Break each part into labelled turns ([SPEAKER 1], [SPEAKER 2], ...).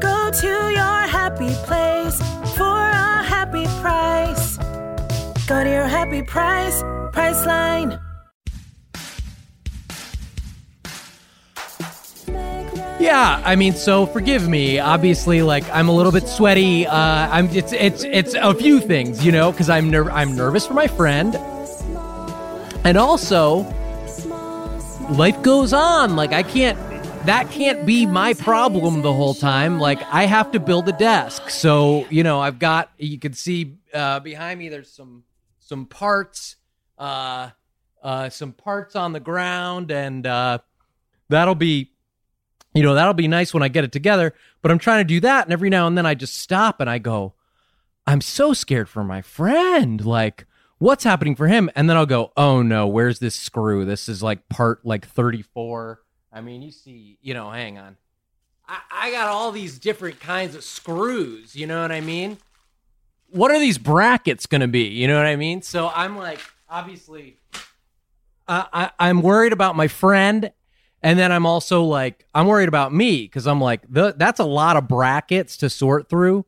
[SPEAKER 1] Go to your happy place for a happy price. Go to your happy price, Priceline.
[SPEAKER 2] Yeah, I mean, so forgive me. Obviously, like I'm a little bit sweaty. Uh, I'm it's it's it's a few things, you know, because I'm ner- I'm nervous for my friend, and also life goes on. Like I can't. That can't be my problem the whole time. Like I have to build a desk, so you know I've got. You can see uh, behind me. There's some some parts, uh, uh, some parts on the ground, and uh, that'll be you know, that'll be nice when I get it together. But I'm trying to do that. And every now and then I just stop and I go, I'm so scared for my friend. Like, what's happening for him? And then I'll go, oh no, where's this screw? This is like part like 34. I mean, you see, you know, hang on. I, I got all these different kinds of screws. You know what I mean? What are these brackets going to be? You know what I mean? So I'm like, obviously, I, I, I'm worried about my friend and then I'm also like, I'm worried about me because I'm like, the, that's a lot of brackets to sort through.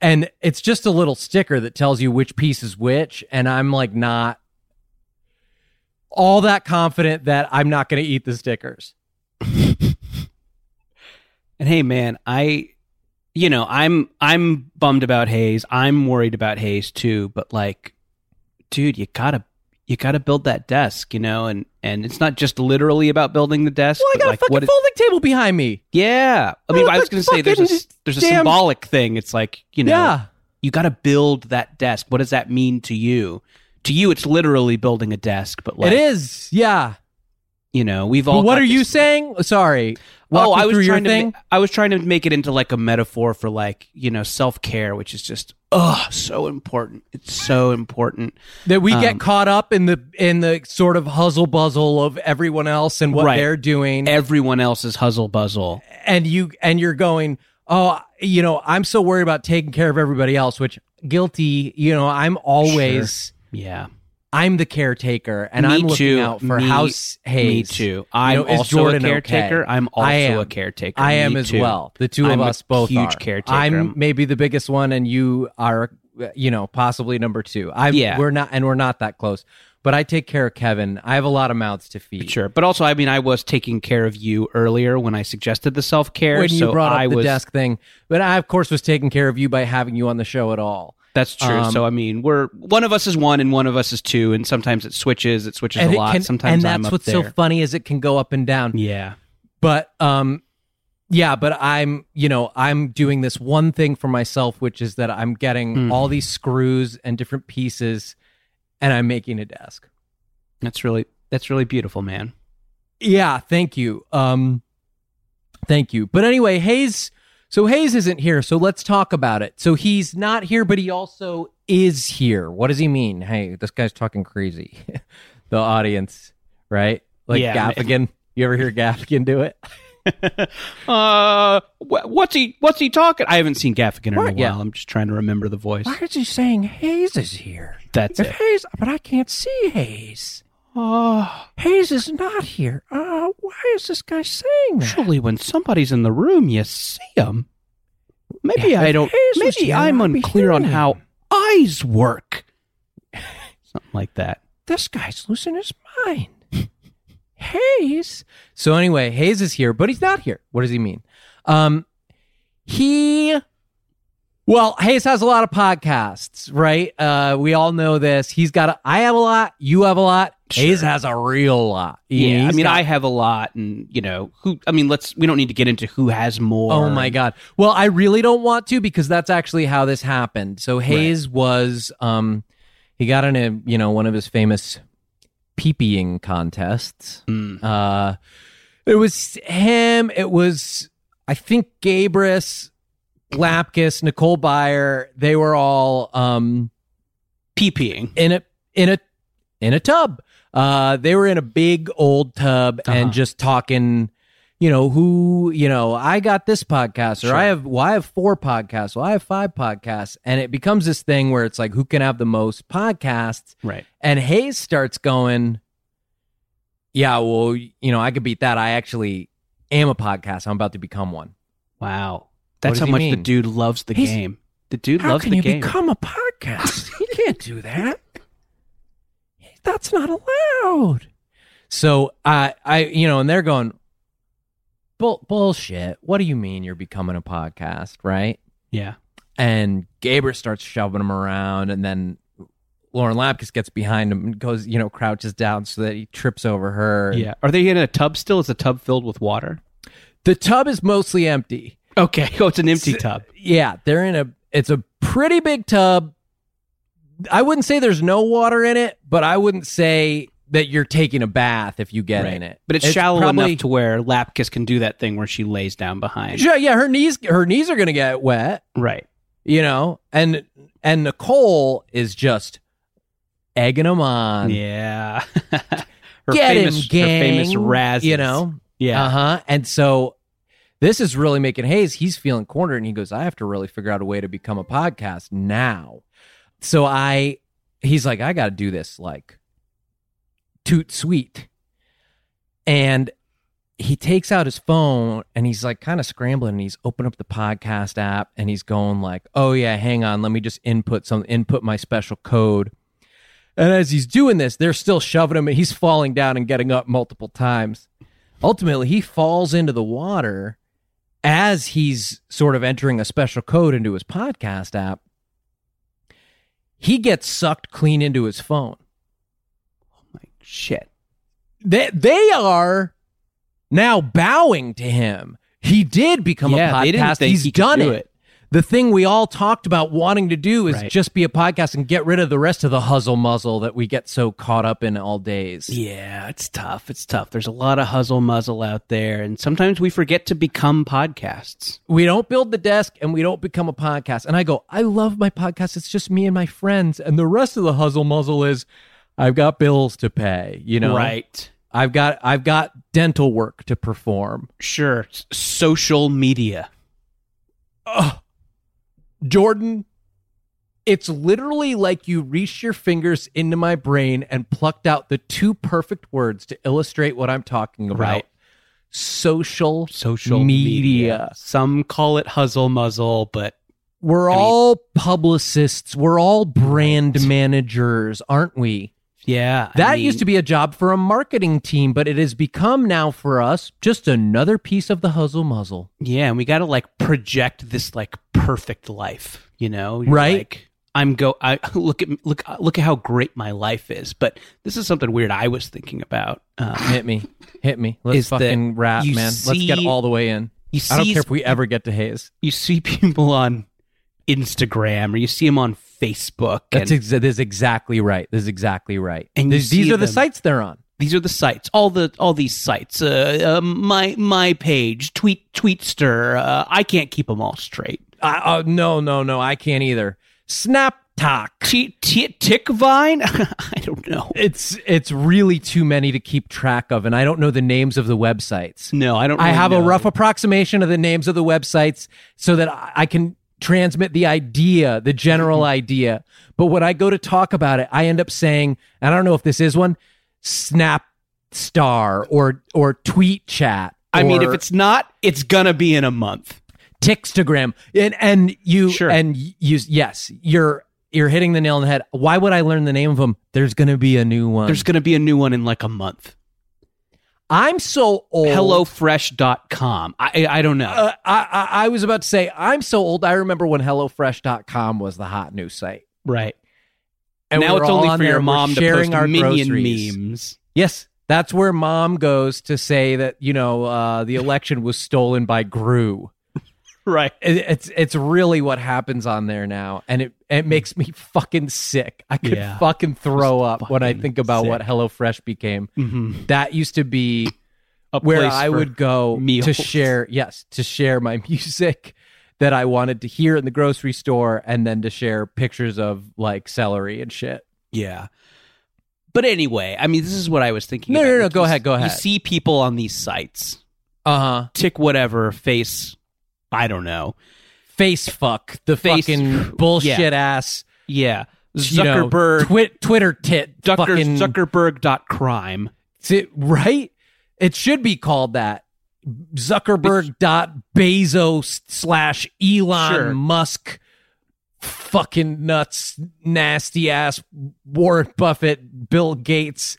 [SPEAKER 2] And it's just a little sticker that tells you which piece is which. And I'm like, not all that confident that I'm not going to eat the stickers.
[SPEAKER 3] And hey, man, I, you know, I'm I'm bummed about Hayes. I'm worried about Hayes too. But like, dude, you gotta you gotta build that desk, you know, and and it's not just literally about building the desk.
[SPEAKER 2] Well, I got a fucking
[SPEAKER 3] what it-
[SPEAKER 2] folding table behind me.
[SPEAKER 3] yeah, I mean, I was gonna say there's a there's a
[SPEAKER 2] damn-
[SPEAKER 3] symbolic thing. It's like you know,
[SPEAKER 2] Yeah.
[SPEAKER 3] you got to build that desk. What does that mean to you? To you, it's literally building a desk, but like
[SPEAKER 2] it is. Yeah.
[SPEAKER 3] you know, we've
[SPEAKER 2] But
[SPEAKER 3] all.
[SPEAKER 2] what are you saying? Sorry. Walk
[SPEAKER 3] oh, I was trying to. Ma- I was trying to make it into like a metaphor for like you know self care, which is just oh so important. It's so important.
[SPEAKER 2] that we
[SPEAKER 3] Um,
[SPEAKER 2] get caught up in the in the sort of hustle buzzle of everyone else and what
[SPEAKER 3] Right.
[SPEAKER 2] they're doing
[SPEAKER 3] Everyone else's hustle buzzle.
[SPEAKER 2] and you and you're going oh you know i'm so worried about taking care of everybody else which guilty you know i'm always
[SPEAKER 3] Yeah,
[SPEAKER 2] i'm the caretaker and
[SPEAKER 3] Me
[SPEAKER 2] i'm looking
[SPEAKER 3] too.
[SPEAKER 2] out for
[SPEAKER 3] Me-
[SPEAKER 2] house hayes
[SPEAKER 3] me too. I'm
[SPEAKER 2] You know,
[SPEAKER 3] also
[SPEAKER 2] Jordan
[SPEAKER 3] a caretaker.
[SPEAKER 2] okay?
[SPEAKER 3] I'm also
[SPEAKER 2] am.
[SPEAKER 3] a caretaker.
[SPEAKER 2] i am
[SPEAKER 3] Me
[SPEAKER 2] as
[SPEAKER 3] too.
[SPEAKER 2] well the 2
[SPEAKER 3] I'm
[SPEAKER 2] of us both
[SPEAKER 3] huge
[SPEAKER 2] are
[SPEAKER 3] caretaker.
[SPEAKER 2] i'm
[SPEAKER 3] I'm-
[SPEAKER 2] maybe the biggest one and you are you know possibly number two i
[SPEAKER 3] Yeah.
[SPEAKER 2] we're not and we're not that close but i take care of kevin i have a lot of mouths to feed
[SPEAKER 3] Sure, but also, I mean, I was taking care of you earlier when I suggested the self care.
[SPEAKER 2] when
[SPEAKER 3] so
[SPEAKER 2] you brought up
[SPEAKER 3] I
[SPEAKER 2] the
[SPEAKER 3] was,
[SPEAKER 2] desk thing. But I, of course, was taking care of you by having you on the show at all.
[SPEAKER 3] That's true.
[SPEAKER 2] Um,
[SPEAKER 3] so I mean, we're one of us is one and one of us is two, and sometimes it switches. It switches a lot.
[SPEAKER 2] can-
[SPEAKER 3] sometimes
[SPEAKER 2] and that's what's
[SPEAKER 3] there.
[SPEAKER 2] so funny is it can go up and down.
[SPEAKER 3] Yeah,
[SPEAKER 2] But um, yeah, but I'm you know I'm doing this one thing for myself, which is that I'm getting
[SPEAKER 3] Hmm.
[SPEAKER 2] all these screws and different pieces, and I'm making a desk.
[SPEAKER 3] that's really that's really beautiful, man.
[SPEAKER 2] Yeah, thank you. Um thank you. But anyway, Hayes so Hayes isn't here, so let's talk about it. So he's not here, but he also is here. What does he mean? Hey, this guy's talking crazy. the audience, right? Like
[SPEAKER 3] Yeah.
[SPEAKER 2] Gaffigan. You ever hear Gaffigan do it?
[SPEAKER 3] uh, what's he what's he talking? I haven't seen Gaffigan in a while.
[SPEAKER 2] Yeah.
[SPEAKER 3] I'm just trying to remember the voice.
[SPEAKER 2] Why is he saying Hayes is here?
[SPEAKER 3] That's it.
[SPEAKER 2] Hayes, but I can't see Hayes.
[SPEAKER 3] Oh,
[SPEAKER 2] Hayes is not here. Uh, why is this guy saying that?
[SPEAKER 3] Surely, when somebody's in the room, you see them. Maybe
[SPEAKER 2] Yeah,
[SPEAKER 3] I don't.
[SPEAKER 2] Hayes
[SPEAKER 3] Maybe
[SPEAKER 2] here,
[SPEAKER 3] I'm unclear on how eyes work. Something like that.
[SPEAKER 2] this guy's losing his mind. Hayes. So anyway, Hayes is here, but he's not here. What does he mean? Um, he. Well, Hayes has a lot of podcasts, right? Uh, we all know this. He's got. A, I have a lot. You have a lot. Hayes has a real lot.
[SPEAKER 3] Yeah, I mean,
[SPEAKER 2] got-
[SPEAKER 3] I have a lot, and you know, who? I mean, let's. We don't need to get into who has more.
[SPEAKER 2] Oh my god. Well, I really don't want to because that's actually how this happened. So Hayes was um he got in a, you know, one of his famous peepeeing contests.
[SPEAKER 3] Mm.
[SPEAKER 2] Uh it was him, it was I think Gabrus, Lapkus, Nicole Byer, they were all um
[SPEAKER 3] pee-peeing.
[SPEAKER 2] in a in a in a tub. Uh, they were in a big old tub
[SPEAKER 3] Uh-huh.
[SPEAKER 2] and just talking. You know who? You know I got this podcast, or
[SPEAKER 3] Sure.
[SPEAKER 2] I have. Well, I have four podcasts. Well, I have five podcasts, and it becomes this thing where it's like, who can have the most podcasts?
[SPEAKER 3] Right.
[SPEAKER 2] And Hayes starts going, Yeah, well, you know, I could beat that. I actually am a podcast. I'm about to become one.
[SPEAKER 3] Wow. That's how much
[SPEAKER 2] mean?
[SPEAKER 3] the dude loves the
[SPEAKER 2] He's-
[SPEAKER 3] game. The dude
[SPEAKER 2] How
[SPEAKER 3] loves
[SPEAKER 2] can
[SPEAKER 3] the
[SPEAKER 2] you
[SPEAKER 3] game.
[SPEAKER 2] become a podcast? you can't do that. That's not allowed. So I, I, you know, and they're going, Bull, bullshit. What do you mean you're becoming a podcast, right?
[SPEAKER 3] yeah.
[SPEAKER 2] And Gaber starts shoving him around, and then Lauren Lapkus gets behind him and goes, you know, crouches down so that he trips over her.
[SPEAKER 3] Yeah. Are they in a tub still? Is the tub filled with water?
[SPEAKER 2] The tub is mostly empty.
[SPEAKER 3] Okay. Oh, it's an empty tub.
[SPEAKER 2] Yeah, they're in a it's a pretty big tub. I wouldn't say there's no water in it, but I wouldn't say that you're taking a bath if you get in it.
[SPEAKER 3] But it's, shallow
[SPEAKER 2] probably-
[SPEAKER 3] enough to where Lapkus can do that thing where she lays down behind.
[SPEAKER 2] Yeah, yeah, her knees her knees are going to get wet,
[SPEAKER 3] Right.
[SPEAKER 2] you know. And and Nicole is just egging them on.
[SPEAKER 3] Yeah. her
[SPEAKER 2] Get
[SPEAKER 3] famous,
[SPEAKER 2] him, gang.
[SPEAKER 3] Her famous razz.
[SPEAKER 2] You know?
[SPEAKER 3] Yeah.
[SPEAKER 2] Uh-huh. And so this is really making Hayes, he's feeling cornered and he goes, I have to really figure out a way to become a podcast now. So I he's like, I gotta do this like toot sweet. And he takes out his phone and he's like kind of scrambling and he's open up the podcast app and he's going like, "Oh yeah, hang on, let me just input some input my special code." And as he's doing this, they're still shoving him and he's falling down and getting up multiple times. Ultimately, he falls into the water as he's sort of entering a special code into his podcast app. He gets sucked clean into his phone.
[SPEAKER 3] Oh my shit.
[SPEAKER 2] They they are now bowing to him. He did become
[SPEAKER 3] Yeah,
[SPEAKER 2] a podcast. He's
[SPEAKER 3] he
[SPEAKER 2] done
[SPEAKER 3] do
[SPEAKER 2] it.
[SPEAKER 3] it.
[SPEAKER 2] The thing we all talked about wanting to do is
[SPEAKER 3] Right.
[SPEAKER 2] just be a podcast and get rid of the rest of the huzzle muzzle that we get so caught up in all days.
[SPEAKER 3] Yeah, it's tough. It's tough. There's a lot of huzzle muzzle out there, and sometimes we forget to become podcasts.
[SPEAKER 2] we don't build the desk and we don't become a podcast. And I go, I love my podcast. It's just me and my friends. And the rest of the huzzle muzzle is I've got bills to pay, you know?
[SPEAKER 3] Right.
[SPEAKER 2] I've got I've got dental work to perform.
[SPEAKER 3] Sure. Social media.
[SPEAKER 2] Jordan, it's literally like you reached your fingers into my brain and plucked out the two perfect words to illustrate what I'm talking about.
[SPEAKER 3] Right.
[SPEAKER 2] Social
[SPEAKER 3] Social
[SPEAKER 2] media.
[SPEAKER 3] Some call it huzzle muzzle, but
[SPEAKER 2] We're
[SPEAKER 3] I mean-
[SPEAKER 2] all publicists. We're all brand managers, aren't we?
[SPEAKER 3] Yeah.
[SPEAKER 2] That used to be a job for a marketing team, but it has become now for us just another piece of the huzzle muzzle.
[SPEAKER 3] Yeah, and we got to like project this like perfect life, you know? You're
[SPEAKER 2] Right.
[SPEAKER 3] Like, I'm go. I look at look look at how great my life is. But this is something weird I was thinking about. Um,
[SPEAKER 2] Hit me. Hit me. Let's fucking rap, man. Let's get all the way in.
[SPEAKER 3] you
[SPEAKER 2] I don't care if we ever get to Hayes.
[SPEAKER 3] you see people on Instagram or you see them on Facebook.
[SPEAKER 2] That's
[SPEAKER 3] and
[SPEAKER 2] ex- this is exactly right. This is exactly right.
[SPEAKER 3] And you
[SPEAKER 2] these, are the sites they're on.
[SPEAKER 3] these are the sites. All the all these sites. Uh, uh, my my page, tweet tweetster. Uh, I can't keep them all straight.
[SPEAKER 2] Uh, uh, no, no, no. I can't either. Snap talk.
[SPEAKER 3] T- t- Tickvine. I don't know.
[SPEAKER 2] It's it's really too many to keep track of, and I don't know the names of the websites.
[SPEAKER 3] No, I don't.
[SPEAKER 2] I
[SPEAKER 3] really
[SPEAKER 2] have a rough approximation of the names of the websites so that I I can transmit the idea, the general mm-hmm. idea. But when I go to talk about it, I end up saying, and I don't know if this is one, Snap Star or or Tweet Chat.
[SPEAKER 3] I mean, if it's not, it's gonna be in a month.
[SPEAKER 2] Tixtagram, and and you
[SPEAKER 3] Sure.
[SPEAKER 2] and you yes, you're you're hitting the nail on the head. Why would I learn the name of them? There's going to be a new one.
[SPEAKER 3] There's gonna be a new one in like a month.
[SPEAKER 2] I'm so old.
[SPEAKER 3] HelloFresh.com. I I don't know.
[SPEAKER 2] Uh, I, I I was about to say I'm so old. I remember when HelloFresh.com was the hot new site.
[SPEAKER 3] right.
[SPEAKER 2] And
[SPEAKER 3] now it's only
[SPEAKER 2] on
[SPEAKER 3] for
[SPEAKER 2] there,
[SPEAKER 3] your mom to
[SPEAKER 2] sharing
[SPEAKER 3] post
[SPEAKER 2] our
[SPEAKER 3] minion
[SPEAKER 2] groceries.
[SPEAKER 3] memes.
[SPEAKER 2] Yes, that's where mom goes to say that you know uh, the election was stolen by Gru.
[SPEAKER 3] Right.
[SPEAKER 2] It, it's it's really what happens on there now, and it it makes me fucking sick. I could
[SPEAKER 3] Yeah.
[SPEAKER 2] fucking throw up when I think about what
[SPEAKER 3] sick.
[SPEAKER 2] HelloFresh became.
[SPEAKER 3] Mm-hmm.
[SPEAKER 2] That used to be
[SPEAKER 3] A
[SPEAKER 2] where I would go
[SPEAKER 3] meals.
[SPEAKER 2] to share, yes, to share my music. that I wanted to hear in the grocery store and then to share pictures of like celery and shit.
[SPEAKER 3] Yeah. But anyway, I mean, this is what I was thinking.
[SPEAKER 2] No,
[SPEAKER 3] about.
[SPEAKER 2] no, no,
[SPEAKER 3] Like,
[SPEAKER 2] go
[SPEAKER 3] you
[SPEAKER 2] ahead, go ahead.
[SPEAKER 3] You see people on these sites,
[SPEAKER 2] Uh huh.
[SPEAKER 3] tick whatever, face, I don't know.
[SPEAKER 2] Face fuck the
[SPEAKER 3] Face-
[SPEAKER 2] fucking bullshit ass
[SPEAKER 3] Yeah.
[SPEAKER 2] you know,
[SPEAKER 3] Zuckerberg,
[SPEAKER 2] twi- Twitter tit fucking
[SPEAKER 3] Zuckerberg dot crime.
[SPEAKER 2] Ti- right? It should be called that. Zuckerberg dot Bezos slash Elon
[SPEAKER 3] Sure.
[SPEAKER 2] Musk fucking nuts nasty ass Warren Buffett Bill Gates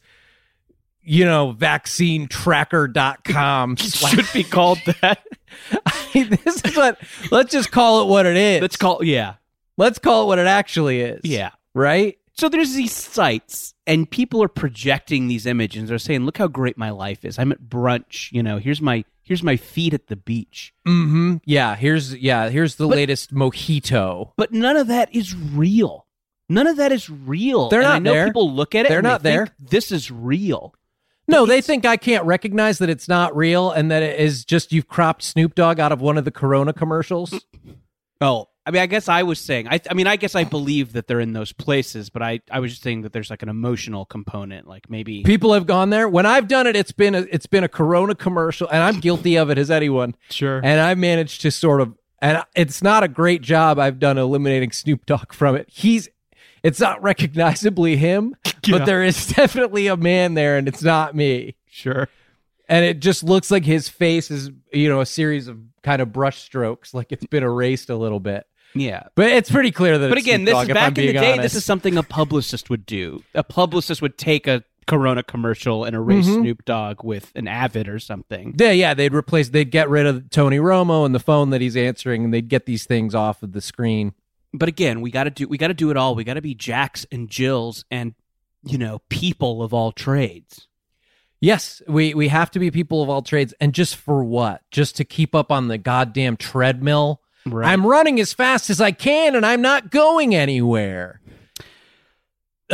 [SPEAKER 2] you know vaccine vaccinetracker.com slash
[SPEAKER 3] Should be called that.
[SPEAKER 2] this is what let's just call it what it is
[SPEAKER 3] Let's call, yeah.
[SPEAKER 2] let's call it what it actually is
[SPEAKER 3] Yeah.
[SPEAKER 2] right
[SPEAKER 3] So there's these sites, and people are projecting these images. They're saying, "Look how great my life is. I'm at brunch. You know, here's my here's my feet at the beach."
[SPEAKER 2] mm-hmm yeah here's yeah here's the
[SPEAKER 3] But-
[SPEAKER 2] latest mojito
[SPEAKER 3] But none of that is real. None of that is real.
[SPEAKER 2] They're
[SPEAKER 3] And
[SPEAKER 2] not
[SPEAKER 3] I know
[SPEAKER 2] there.
[SPEAKER 3] people look at it.
[SPEAKER 2] They're
[SPEAKER 3] and they
[SPEAKER 2] not there.
[SPEAKER 3] think This is real.
[SPEAKER 2] No, they think I can't recognize that it's not real and that it is just you've cropped Snoop Dogg out of one of the Corona commercials.
[SPEAKER 3] Oh, I mean, I guess I was saying. I, I mean, I guess I believe that they're in those places, but I, I was just saying that there's like an emotional component, like maybe.
[SPEAKER 2] People have gone there. When I've done it, it's been a, it's been a Corona commercial, and I'm guilty of it as anyone.
[SPEAKER 3] Sure.
[SPEAKER 2] And I managed to sort of, and it's not a great job I've done eliminating Snoop Dogg from it. He's, it's not recognizably him,
[SPEAKER 3] Yeah.
[SPEAKER 2] but there is definitely a man there, and it's not me.
[SPEAKER 3] Sure.
[SPEAKER 2] And it just looks like his face is, you know, a series of kind of brush strokes, like it's been erased a little bit.
[SPEAKER 3] Yeah.
[SPEAKER 2] But it's pretty clear that.
[SPEAKER 3] But again, this
[SPEAKER 2] Dogg,
[SPEAKER 3] is back in the day.
[SPEAKER 2] honest.
[SPEAKER 3] This is something a publicist would do. A publicist would take a Corona commercial and erase
[SPEAKER 2] Mhm.
[SPEAKER 3] Snoop Dogg with an Avid or something.
[SPEAKER 2] Yeah, yeah, they'd replace, they'd get rid of Tony Romo and the phone that he's answering, and they'd get these things off of the screen.
[SPEAKER 3] But again, we got to do we got to do it all. We got to be Jacks and Jills and you know people of all trades.
[SPEAKER 2] Yes, we we have to be people of all trades, and just for what? Just to keep up on the goddamn treadmill.
[SPEAKER 3] Right.
[SPEAKER 2] I'm running as fast as I can, and I'm not going anywhere.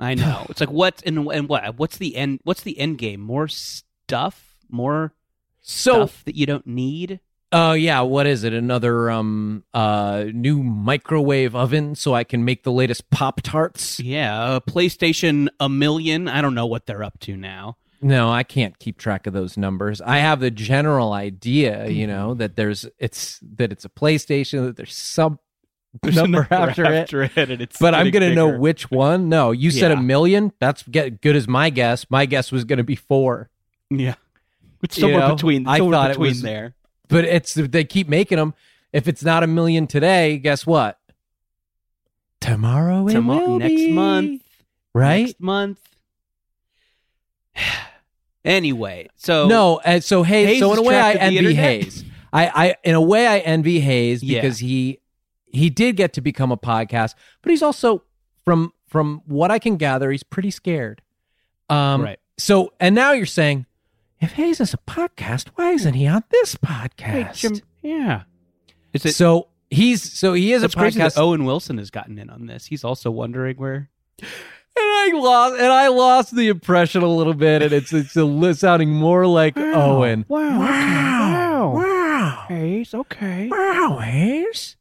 [SPEAKER 3] I know. It's like what and and what? What's the end? What's the end game? More stuff? More
[SPEAKER 2] So,
[SPEAKER 3] stuff that you don't need?
[SPEAKER 2] Oh yeah, what is it? Another um uh new microwave oven so I can make the latest Pop Tarts.
[SPEAKER 3] Yeah, a PlayStation a million. I don't know what they're up to now.
[SPEAKER 2] No, I can't keep track of those numbers. I have the general idea, you
[SPEAKER 3] Mm-hmm.
[SPEAKER 2] know, that there's it's that it's a PlayStation, that there's some
[SPEAKER 3] There's a
[SPEAKER 2] number, after, it.
[SPEAKER 3] and it's
[SPEAKER 2] But I'm gonna know which one. No, you said a million. That's get good as my guess. My guess was gonna be four,
[SPEAKER 3] Yeah, it's
[SPEAKER 2] You
[SPEAKER 3] somewhere
[SPEAKER 2] know,
[SPEAKER 3] between.
[SPEAKER 2] I
[SPEAKER 3] somewhere
[SPEAKER 2] thought it was-
[SPEAKER 3] there.
[SPEAKER 2] But it's they keep making them. If it's not a million today, guess what? Tomorrow it
[SPEAKER 3] Tomo-
[SPEAKER 2] will
[SPEAKER 3] next
[SPEAKER 2] be.
[SPEAKER 3] month,
[SPEAKER 2] right?
[SPEAKER 3] Next month. anyway, so
[SPEAKER 2] no, and so Hayes.
[SPEAKER 3] Hayes
[SPEAKER 2] so in a way, I
[SPEAKER 3] trapped in the
[SPEAKER 2] envy
[SPEAKER 3] internet?
[SPEAKER 2] Hayes. I, I, in a way, I envy Hayes
[SPEAKER 3] Yeah.
[SPEAKER 2] because he, he did get to become a podcast, but he's also from from what I can gather, he's pretty scared. Um,
[SPEAKER 3] Right.
[SPEAKER 2] So, and now you're saying, if Hayes is a podcast, why isn't he on this podcast?
[SPEAKER 3] yeah. Is it?
[SPEAKER 2] so he's so he is a
[SPEAKER 3] crazy
[SPEAKER 2] podcast.
[SPEAKER 3] that Owen Wilson has gotten in on this. He's also wondering where.
[SPEAKER 2] and I lost and I lost the impression a little bit, and it's it's a, sounding more like Owen.
[SPEAKER 3] Wow.
[SPEAKER 2] Wow. Wow.
[SPEAKER 3] Hayes. Okay.
[SPEAKER 2] Wow, Hayes.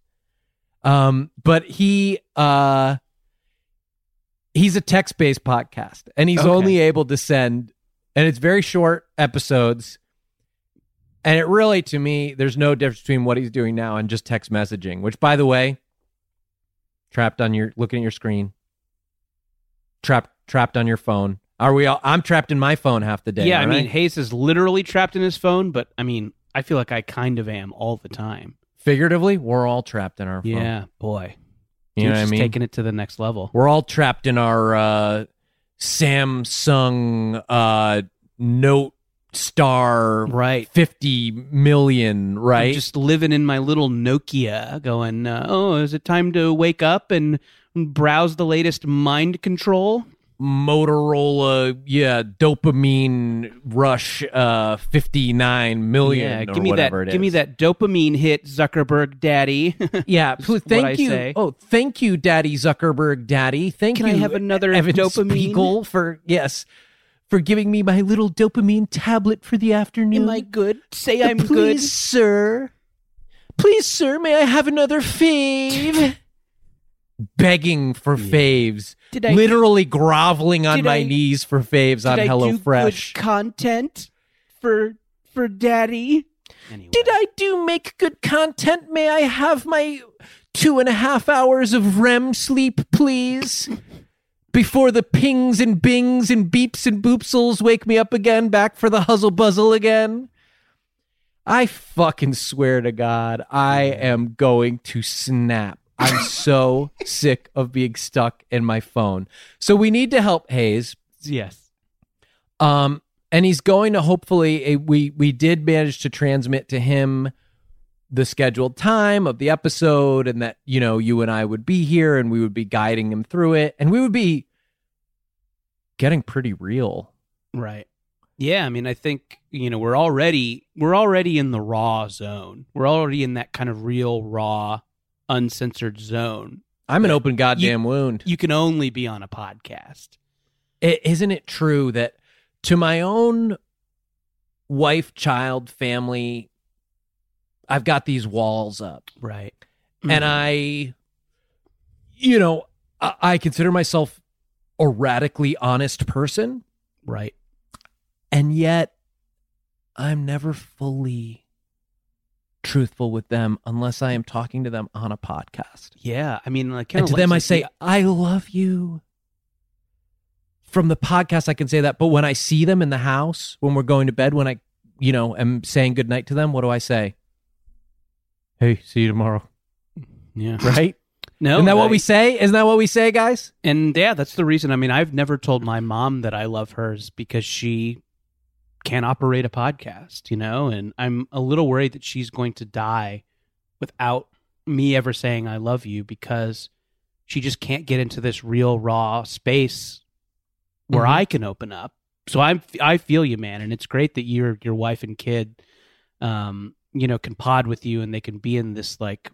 [SPEAKER 2] Um, but he uh he's a text-based podcast and he's
[SPEAKER 3] Okay.
[SPEAKER 2] only able to send and it's very short episodes. And it really to me, there's no difference between what he's doing now and just text messaging, which by the way, trapped on your looking at your screen. Trapped trapped on your phone. Are we all I'm trapped in my phone half the day.
[SPEAKER 3] yeah, I mean, Hayes is literally trapped in his phone, but I mean, I feel like I kind of am all the time.
[SPEAKER 2] figuratively, we're all trapped in our phone.
[SPEAKER 3] Yeah, boy.
[SPEAKER 2] You know what I mean?
[SPEAKER 3] taking it to the next level.
[SPEAKER 2] We're all trapped in our uh, Samsung uh, Note Star
[SPEAKER 3] Right.
[SPEAKER 2] 50 million,
[SPEAKER 3] I'm
[SPEAKER 2] right?
[SPEAKER 3] just living in my little Nokia, going, uh, "Oh, is it time to wake up and browse the latest mind control?"
[SPEAKER 2] Motorola, yeah, dopamine rush uh 59 million
[SPEAKER 3] yeah, give me that. Give me that dopamine hit, Zuckerberg Daddy.
[SPEAKER 2] Yeah, please, thank you.
[SPEAKER 3] say.
[SPEAKER 2] Oh, thank you, Daddy Zuckerberg, Daddy. Thank
[SPEAKER 3] Can
[SPEAKER 2] you.
[SPEAKER 3] I have another
[SPEAKER 2] Evan
[SPEAKER 3] dopamine?
[SPEAKER 2] Spiegel for yes, for giving me my little dopamine tablet for the afternoon.
[SPEAKER 3] Am I good? Say I'm
[SPEAKER 2] Please,
[SPEAKER 3] good.
[SPEAKER 2] sir. Please, sir, may I have another fave? Begging for faves.
[SPEAKER 3] Did I-
[SPEAKER 2] Literally groveling on
[SPEAKER 3] Did
[SPEAKER 2] my
[SPEAKER 3] I-
[SPEAKER 2] knees for faves on
[SPEAKER 3] Did I do
[SPEAKER 2] HelloFresh.
[SPEAKER 3] good content for for daddy? Anyway.
[SPEAKER 2] Did I do make good content? May I have my two and a half hours of REM sleep, please? Before the pings and bings and beeps and boopsels wake me up again, back for the huzzle buzzle again. I fucking swear to God, I am going to snap. I'm so sick of being stuck in my phone. So we need to help Hayes.
[SPEAKER 3] Yes.
[SPEAKER 2] Um, and he's going to hopefully eh, we we did manage to transmit to him the scheduled time of the episode and that you know you and I would be here and we would be guiding him through it and we would be getting pretty real.
[SPEAKER 3] Right. Yeah, I mean, I think you know we're already we're already in the raw zone. We're already in that kind of real raw, uncensored zone.
[SPEAKER 2] I'm an open goddamn wound.
[SPEAKER 3] You can only be on a podcast.
[SPEAKER 2] is isn't it true that to my own wife, child, family, I've got these walls up.
[SPEAKER 3] Right.
[SPEAKER 2] and mm-hmm. I, you know, I, I consider myself a radically honest person,
[SPEAKER 3] right.
[SPEAKER 2] and yet I'm never fully truthful with them unless I am talking to them on a podcast.
[SPEAKER 3] Yeah, I mean, like,
[SPEAKER 2] and to them, I say, "I love you." From the podcast, I can say that, but when I see them in the house, when we're going to bed, when I, you know, am saying goodnight to them, what do I say? Hey, see you tomorrow,
[SPEAKER 3] yeah,
[SPEAKER 2] right?
[SPEAKER 3] No,
[SPEAKER 2] Isn't that what we say? Isn't that what we say, guys?
[SPEAKER 3] And yeah, that's the reason. I mean, I've never told my mom that I love hers because she can't operate a podcast, you know, and I'm a little worried that she's going to die without me ever saying I love you because she just can't get into this real raw space where
[SPEAKER 2] Mhm.
[SPEAKER 3] I can open up. So I'm I feel you, man, and it's great that your your wife and kid um you know can pod with you and they can be in this like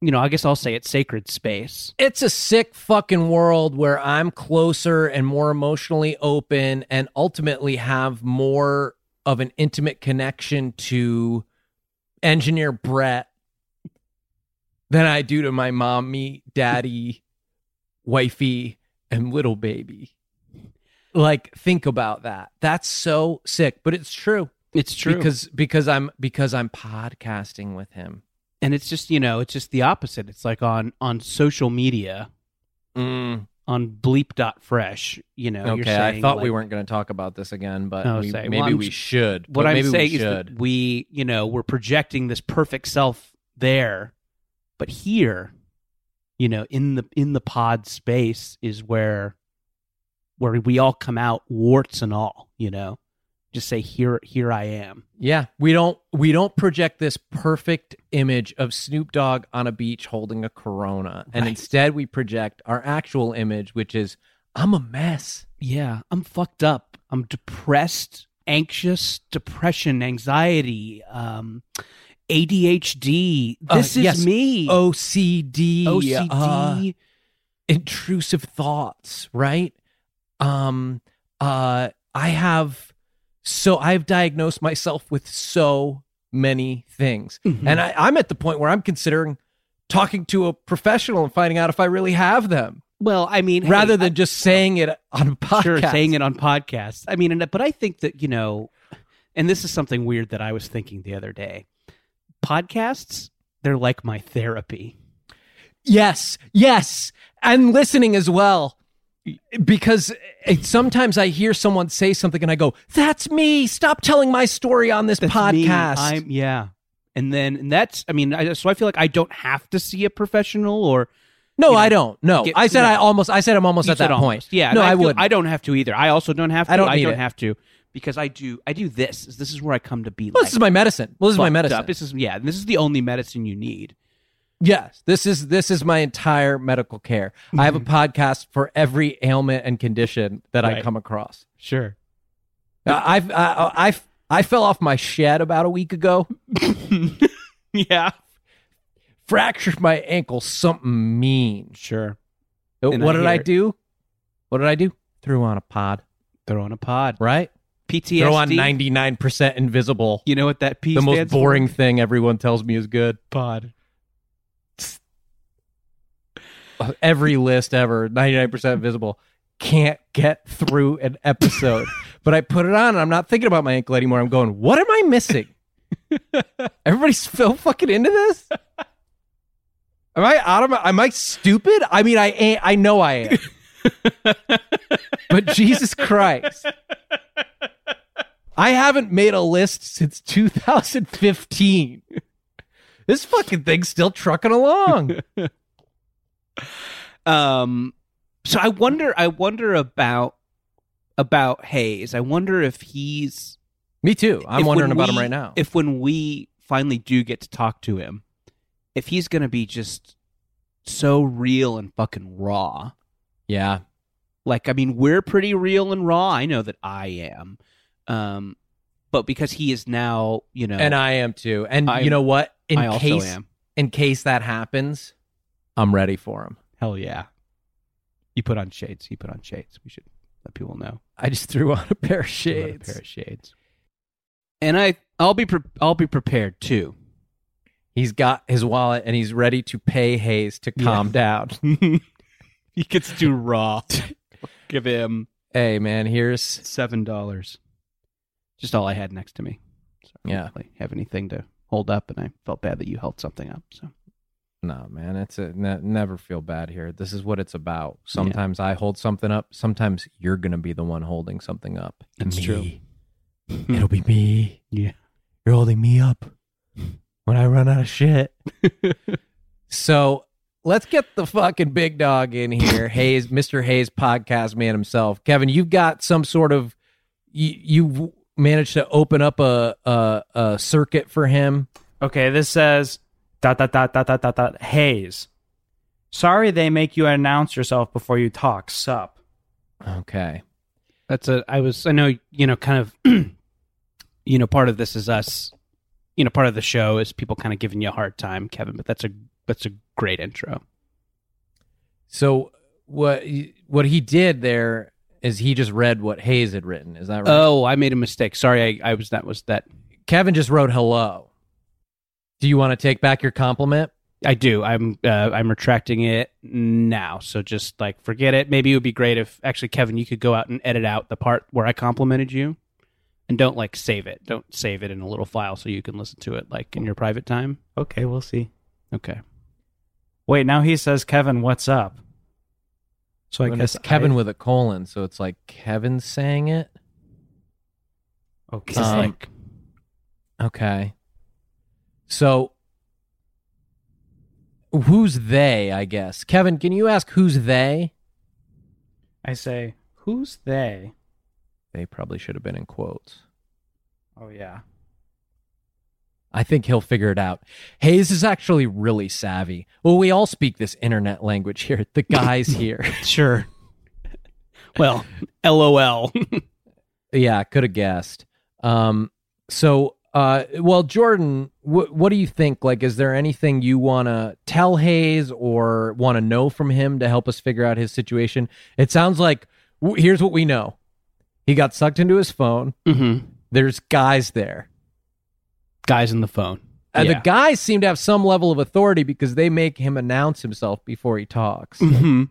[SPEAKER 3] you know, I guess I'll say it's sacred space.
[SPEAKER 2] it's a sick fucking world where I'm closer and more emotionally open and ultimately have more of an intimate connection to engineer Brett than I do to my mommy, daddy, wifey, and little baby. Like think about that. That's so sick, but it's true.
[SPEAKER 3] It's true
[SPEAKER 2] Because because I'm because I'm podcasting with him.
[SPEAKER 3] And it's just you know it's just the opposite it's like on on social media
[SPEAKER 2] Mm.
[SPEAKER 3] on bleep.fresh you know you're
[SPEAKER 2] Okay, I
[SPEAKER 3] saying,
[SPEAKER 2] thought we weren't going to talk about this again, but
[SPEAKER 3] Oh,
[SPEAKER 2] we, maybe
[SPEAKER 3] I'm
[SPEAKER 2] we should.
[SPEAKER 3] what i'm
[SPEAKER 2] maybe
[SPEAKER 3] saying
[SPEAKER 2] we
[SPEAKER 3] is
[SPEAKER 2] should.
[SPEAKER 3] that we you know we're projecting this perfect self there but here you know in the in the pod space is where where we all come out warts and all you know just say here here i am
[SPEAKER 2] yeah, we don't we don't project this perfect image of Snoop Dogg on a beach holding a Corona, and
[SPEAKER 3] Right.
[SPEAKER 2] instead we project our actual image, which is I'm a mess.
[SPEAKER 3] yeah i'm fucked up i'm depressed anxious depression anxiety um adhd
[SPEAKER 2] Uh,
[SPEAKER 3] this is
[SPEAKER 2] yes.
[SPEAKER 3] me
[SPEAKER 2] OCD,
[SPEAKER 3] ocd
[SPEAKER 2] uh, intrusive thoughts, right? Um, uh, I have so I've diagnosed myself with so many things,
[SPEAKER 3] Mhm.
[SPEAKER 2] and I, I'm at the point where I'm considering talking to a professional and finding out if I really have them,
[SPEAKER 3] well i mean hey,
[SPEAKER 2] rather
[SPEAKER 3] I-
[SPEAKER 2] than just saying it on a podcast.
[SPEAKER 3] sure saying it on podcasts i mean and, but i think that you know and this is something weird that i was thinking the other day podcasts they're like my therapy
[SPEAKER 2] Yes, yes, and listening as well. Because it, sometimes I hear someone say something and I go, "That's me. Stop telling my story on this
[SPEAKER 3] That's
[SPEAKER 2] podcast."
[SPEAKER 3] i'm yeah and then and that's i mean I, so i feel like i don't have to see a professional or
[SPEAKER 2] no,
[SPEAKER 3] you know,
[SPEAKER 2] I don't. No,
[SPEAKER 3] get-
[SPEAKER 2] I said
[SPEAKER 3] no.
[SPEAKER 2] I almost. I said I'm almost
[SPEAKER 3] You
[SPEAKER 2] at that
[SPEAKER 3] said
[SPEAKER 2] point.
[SPEAKER 3] yeah
[SPEAKER 2] no,
[SPEAKER 3] and
[SPEAKER 2] I, would.
[SPEAKER 3] i don't have to either i also don't have to
[SPEAKER 2] I don't
[SPEAKER 3] i don't
[SPEAKER 2] it.
[SPEAKER 3] have to because i do i do this this is where i come to be
[SPEAKER 2] well,
[SPEAKER 3] like
[SPEAKER 2] this is my medicine. Well, this is my medicine.
[SPEAKER 3] up. this is yeah this is the only medicine you need
[SPEAKER 2] Yes, this is this is my entire medical care. I have a podcast for every ailment and condition that I come across.
[SPEAKER 3] sure
[SPEAKER 2] Uh, I've I, I I fell off my shed about a week ago.
[SPEAKER 3] yeah
[SPEAKER 2] Fractured my ankle. Something mean.
[SPEAKER 3] sure
[SPEAKER 2] Uh,
[SPEAKER 3] And
[SPEAKER 2] what
[SPEAKER 3] I
[SPEAKER 2] did I
[SPEAKER 3] it.
[SPEAKER 2] do? What did I do? Threw on a pod,
[SPEAKER 3] throw on a pod
[SPEAKER 2] right?
[SPEAKER 3] PTSD.
[SPEAKER 2] Throw on 99% invisible.
[SPEAKER 3] You know what that P
[SPEAKER 2] the most boring
[SPEAKER 3] for?
[SPEAKER 2] thing everyone tells me is good.
[SPEAKER 3] pod.
[SPEAKER 2] Every list ever, 99% visible, Can't get through an episode. but I put it on and I'm not thinking about my ankle anymore. I'm going, what am I missing? Everybody's still fucking into this? Am I out of my, am I stupid? I mean, I ain't, I know I am. but Jesus Christ. I haven't made a list since 2015. This fucking thing's still trucking along.
[SPEAKER 3] Um, so I wonder. I wonder about about Hayes. I wonder if he's.
[SPEAKER 2] Me too. I'm wondering about him right now.
[SPEAKER 3] If when we finally do get to talk to him, if he's gonna be just so real and fucking raw.
[SPEAKER 2] yeah.
[SPEAKER 3] Like, I mean, we're pretty real and raw. I know that I am. Um, but because he is now, you know,
[SPEAKER 2] And I am too. And
[SPEAKER 3] I'm-
[SPEAKER 2] you know what? In
[SPEAKER 3] I
[SPEAKER 2] case in case that happens, I'm ready for him.
[SPEAKER 3] Hell yeah. You put on shades. You put on shades. We should let people know.
[SPEAKER 2] I just threw on a pair of shades.
[SPEAKER 3] A pair of shades. And I, I'll be, pre- I'll be prepared too.
[SPEAKER 2] He's got his wallet and he's ready to pay Hayes to calm down.
[SPEAKER 3] he gets too raw. Give him
[SPEAKER 2] Hey man, here's
[SPEAKER 3] seven dollars. Just all I had next to me. So I
[SPEAKER 2] Yeah.
[SPEAKER 3] didn't really have anything to hold up, and I felt bad that you held something up. So
[SPEAKER 2] no man. It's a ne- never feel bad here. This is what it's about. Sometimes I hold something up. Sometimes you're gonna be the one holding something up.
[SPEAKER 3] That's
[SPEAKER 2] Me.
[SPEAKER 3] true.
[SPEAKER 2] It'll be me.
[SPEAKER 3] yeah.
[SPEAKER 2] You're holding me up when I run out of shit. so let's get the fucking big dog in here. Hayes, Mr. Hayes, podcast man himself. Kevin, you've got some sort of you you managed to open up a a, a circuit for him.
[SPEAKER 4] Okay, this says dot dot dot dot dot dot dot Hayes. Sorry they make you announce yourself before you talk. Sup.
[SPEAKER 2] Okay.
[SPEAKER 3] That's a. I was. I know. You know. Kind of. you know. Part of this is us. You know. Part of the show is people kind of giving you a hard time, Kevin. But that's a. That's a great intro.
[SPEAKER 2] So what what he did there is he just read what Hayes had written. Is that right?
[SPEAKER 3] Oh, I made a mistake. Sorry. I, I was. That was that.
[SPEAKER 2] Kevin just wrote hello. Do you want to take back your compliment?
[SPEAKER 3] I do. I'm uh, I'm retracting it now. So just like forget it. Maybe it would be great if actually Kevin, you could go out and edit out the part where I complimented you, and don't like save it. Don't save it in a little file so you can listen to it like in your private time.
[SPEAKER 4] Okay, we'll see.
[SPEAKER 3] Okay.
[SPEAKER 4] Wait, now he says Kevin, what's up? So I
[SPEAKER 2] And
[SPEAKER 4] guess
[SPEAKER 2] Kevin
[SPEAKER 4] I-
[SPEAKER 2] with a colon, so it's like Kevin saying it.
[SPEAKER 4] Okay.
[SPEAKER 2] Um,
[SPEAKER 3] like
[SPEAKER 2] Okay. So who's they, I guess. Kevin, can you ask who's they?
[SPEAKER 4] I say, who's they?
[SPEAKER 2] They probably should have been in quotes.
[SPEAKER 4] Oh yeah.
[SPEAKER 2] I think he'll figure it out. Hayes is actually really savvy. Well, we all speak this internet language here. The guys here.
[SPEAKER 3] sure. well, LOL.
[SPEAKER 2] yeah, could have guessed. Um, so, uh, well, Jordan, wh- what do you think? Like, is there anything you want to tell Hayes or want to know from him to help us figure out his situation? It sounds like w- here's what we know: he got sucked into his phone.
[SPEAKER 3] mm-hmm.
[SPEAKER 2] There's guys there.
[SPEAKER 3] Guys in the phone.
[SPEAKER 2] And
[SPEAKER 3] Yeah.
[SPEAKER 2] the guys seem to have some level of authority because they make him announce himself before he talks.
[SPEAKER 3] Mm-hmm.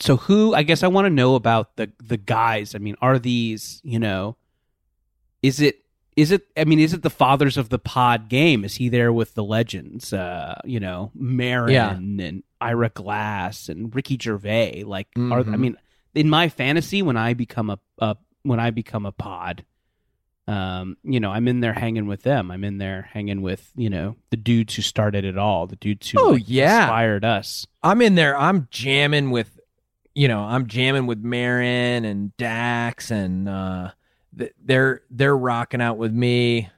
[SPEAKER 3] So who? I guess I want to know about the the guys. I mean, are these you know? Is it is it? I mean, is it the fathers of the pod game? Is he there with the legends? Uh, you know, Maron
[SPEAKER 2] Yeah.
[SPEAKER 3] and Ira Glass and Ricky Gervais. Like, are I
[SPEAKER 2] Mhm.
[SPEAKER 3] mean, in my fantasy, when I become a, a when I become a pod. Um, you know, I'm in there hanging with them. I'm in there hanging with, you know, the dudes who started it all, the dudes who
[SPEAKER 2] Oh,
[SPEAKER 3] like,
[SPEAKER 2] yeah.
[SPEAKER 3] inspired us.
[SPEAKER 2] I'm in there. I'm jamming with, you know, I'm jamming with Maron and Dax, and uh, they're they're rocking out with me.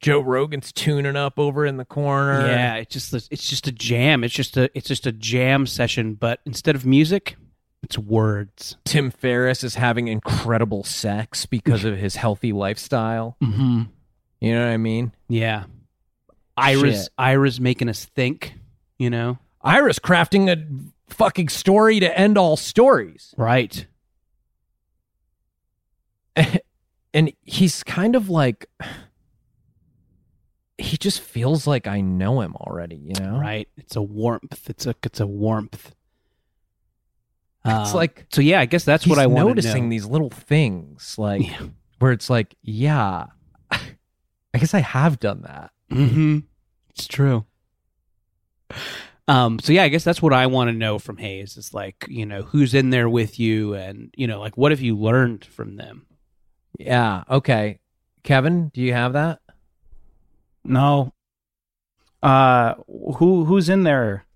[SPEAKER 2] Joe Rogan's tuning up over in the corner.
[SPEAKER 3] Yeah, it's just it's just a jam. It's just a it's just a jam session, but instead of music, it's words.
[SPEAKER 2] Tim Ferriss is having incredible sex because of his healthy lifestyle.
[SPEAKER 3] Mm-hmm.
[SPEAKER 2] You know what I mean?
[SPEAKER 3] Yeah, Ira's
[SPEAKER 2] Shit.
[SPEAKER 3] Ira's making us think. You know,
[SPEAKER 2] Ira's crafting a fucking story to end all stories.
[SPEAKER 3] right?
[SPEAKER 2] and he's kind of like he just feels like I know him already, you know?
[SPEAKER 3] Right. It's a warmth. It's a it's a warmth.
[SPEAKER 2] It's
[SPEAKER 3] Um,
[SPEAKER 2] like
[SPEAKER 3] so. Yeah, I guess that's what I want
[SPEAKER 2] noticing
[SPEAKER 3] to know.
[SPEAKER 2] these little things like
[SPEAKER 3] Yeah.
[SPEAKER 2] where it's like, yeah, I guess I have done that.
[SPEAKER 3] Mm-hmm. It's true. Um. So yeah, I guess that's what I want to know from Hayes. Is like you know who's in there with you, and you know like what have you learned from them?
[SPEAKER 2] Yeah. Okay. Kevin, do you have that?
[SPEAKER 4] No. Uh who who's in there?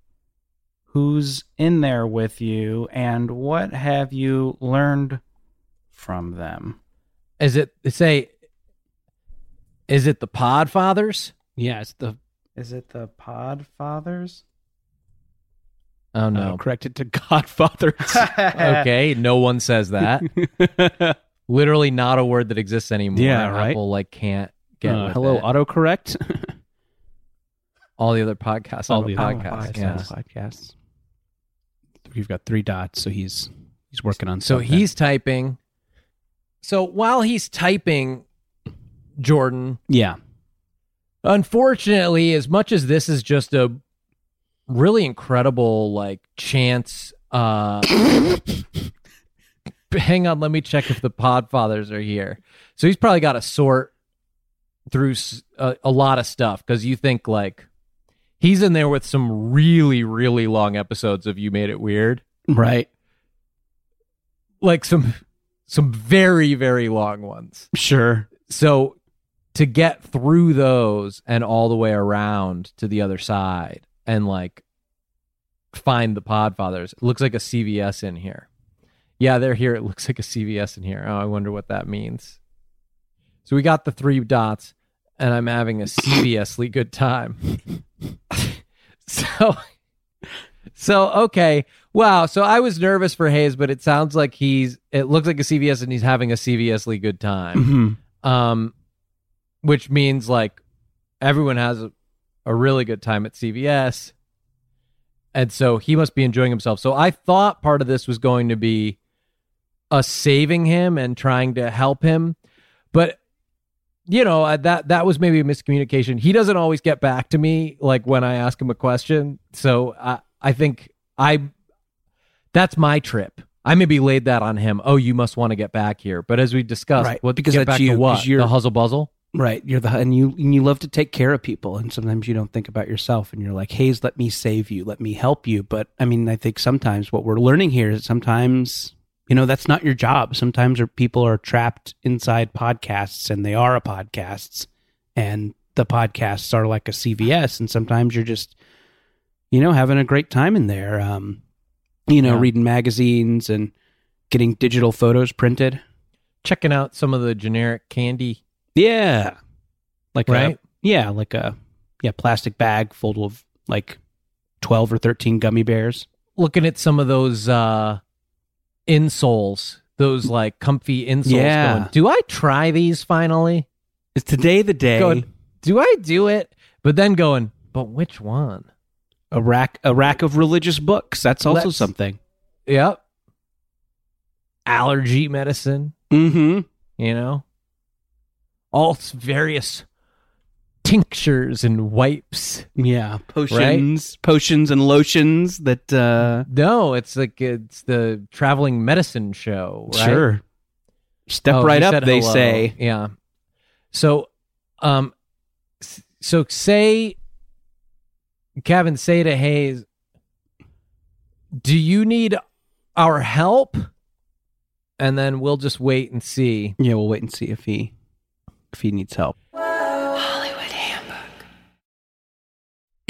[SPEAKER 4] Who's in there with you and what have you learned from them?
[SPEAKER 2] Is it say is it the Podfathers?
[SPEAKER 3] Yeah, it's the
[SPEAKER 4] Is it the Podfathers?
[SPEAKER 2] Oh
[SPEAKER 3] no
[SPEAKER 2] no.
[SPEAKER 3] corrected to Godfathers.
[SPEAKER 2] okay, no one says that. Literally not a word that exists anymore.
[SPEAKER 3] Yeah, right?
[SPEAKER 2] Apple like can't get
[SPEAKER 3] Uh, hello,
[SPEAKER 2] it.
[SPEAKER 3] autocorrect.
[SPEAKER 2] all the other podcasts.
[SPEAKER 3] All the other podcasts.
[SPEAKER 2] Yeah.
[SPEAKER 3] podcasts. We've got three dots, so he's he's working on.
[SPEAKER 2] So
[SPEAKER 3] something.
[SPEAKER 2] he's typing. So while he's typing, Jordan,
[SPEAKER 3] yeah.
[SPEAKER 2] unfortunately, as much as this is just a really incredible like chance, uh hang on, let me check if the Podfathers are here. So he's probably got to sort through a lot of stuff because you think like he's in there with some really, really long episodes of You Made It Weird.
[SPEAKER 3] Right.
[SPEAKER 2] like some some very very long ones
[SPEAKER 3] Sure.
[SPEAKER 2] so to get through those and all the way around to the other side and like find the podfathers it looks like a cvs in here yeah they're here. It looks like a cvs in here. Oh i wonder what that means. So we got the three dots and i'm having a cvsly good time. So so okay. Wow. So i was nervous for hayes but it sounds like he's it looks like a cvs and he's having a cvsly good time.
[SPEAKER 3] Mhm.
[SPEAKER 2] um, which means like everyone has a, a really good time at CVS, and so he must be enjoying himself. So I thought part of this was going to be us saving him and trying to help him, but you know that that was maybe a miscommunication. He doesn't always get back to me like when I ask him a question, so I I think I that's my trip. I maybe laid that on him. Oh, you must want to get back here. But as we discussed,
[SPEAKER 3] Right,
[SPEAKER 2] what
[SPEAKER 3] because
[SPEAKER 2] get
[SPEAKER 3] that's
[SPEAKER 2] back
[SPEAKER 3] you,
[SPEAKER 2] to what
[SPEAKER 3] you're-
[SPEAKER 2] the hustle buzzle.
[SPEAKER 3] Right. You're the and you and you love to take care of people, and sometimes you don't think about yourself, and you're like, "Hayes, let me save you, let me help you." But I mean, I think sometimes what we're learning here is sometimes you know that's not your job. Sometimes people are trapped inside podcasts, and they are a podcasts, and the podcasts are like a CVS, and sometimes you're just you know having a great time in there. Um, you know,
[SPEAKER 2] Yeah.
[SPEAKER 3] reading magazines and getting digital photos printed.
[SPEAKER 2] Checking out some of the generic candy,
[SPEAKER 3] Yeah. Like
[SPEAKER 2] right?
[SPEAKER 3] a yeah, like a yeah, plastic bag full of like 12 or 13 gummy bears.
[SPEAKER 2] Looking at some of those uh insoles, those like comfy insoles.
[SPEAKER 3] Yeah.
[SPEAKER 2] Going, do I try these finally?
[SPEAKER 3] Is today the day
[SPEAKER 2] Going, do I do it? But then going, but which one?
[SPEAKER 3] a rack a rack of religious books? That's also
[SPEAKER 2] Let's-
[SPEAKER 3] something.
[SPEAKER 2] Yep. Allergy medicine.
[SPEAKER 3] Mhm.
[SPEAKER 2] you know all various tinctures and wipes
[SPEAKER 3] Yeah, potions, potions and lotions that uh
[SPEAKER 2] no it's like it's the traveling medicine show right
[SPEAKER 3] sure. Step
[SPEAKER 2] Oh,
[SPEAKER 3] right up they
[SPEAKER 2] hello.
[SPEAKER 3] say.
[SPEAKER 2] yeah so um so say kevin say to hayes do you need our help and then we'll just wait and see
[SPEAKER 3] Yeah, we'll wait and see if he if he needs help.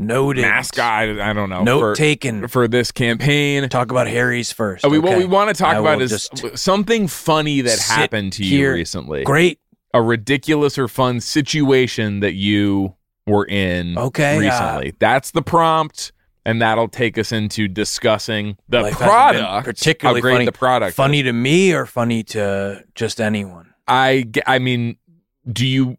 [SPEAKER 5] Noted.
[SPEAKER 6] mascot. I don't know.
[SPEAKER 5] Note
[SPEAKER 6] for,
[SPEAKER 5] taken.
[SPEAKER 6] for this campaign.
[SPEAKER 5] Talk about Harry's first.
[SPEAKER 6] Uh, we, What we want to talk
[SPEAKER 5] I
[SPEAKER 6] about is something funny that happened to you
[SPEAKER 5] here.
[SPEAKER 6] recently.
[SPEAKER 5] Great.
[SPEAKER 6] A ridiculous or fun situation that you were in
[SPEAKER 5] Okay, uh,
[SPEAKER 6] recently. That's the prompt. And that'll take us into discussing the
[SPEAKER 5] Life hasn't been
[SPEAKER 6] product,
[SPEAKER 5] particularly funny.
[SPEAKER 6] the product. is.
[SPEAKER 5] Funny to me or funny to just anyone?
[SPEAKER 6] I, I mean, do you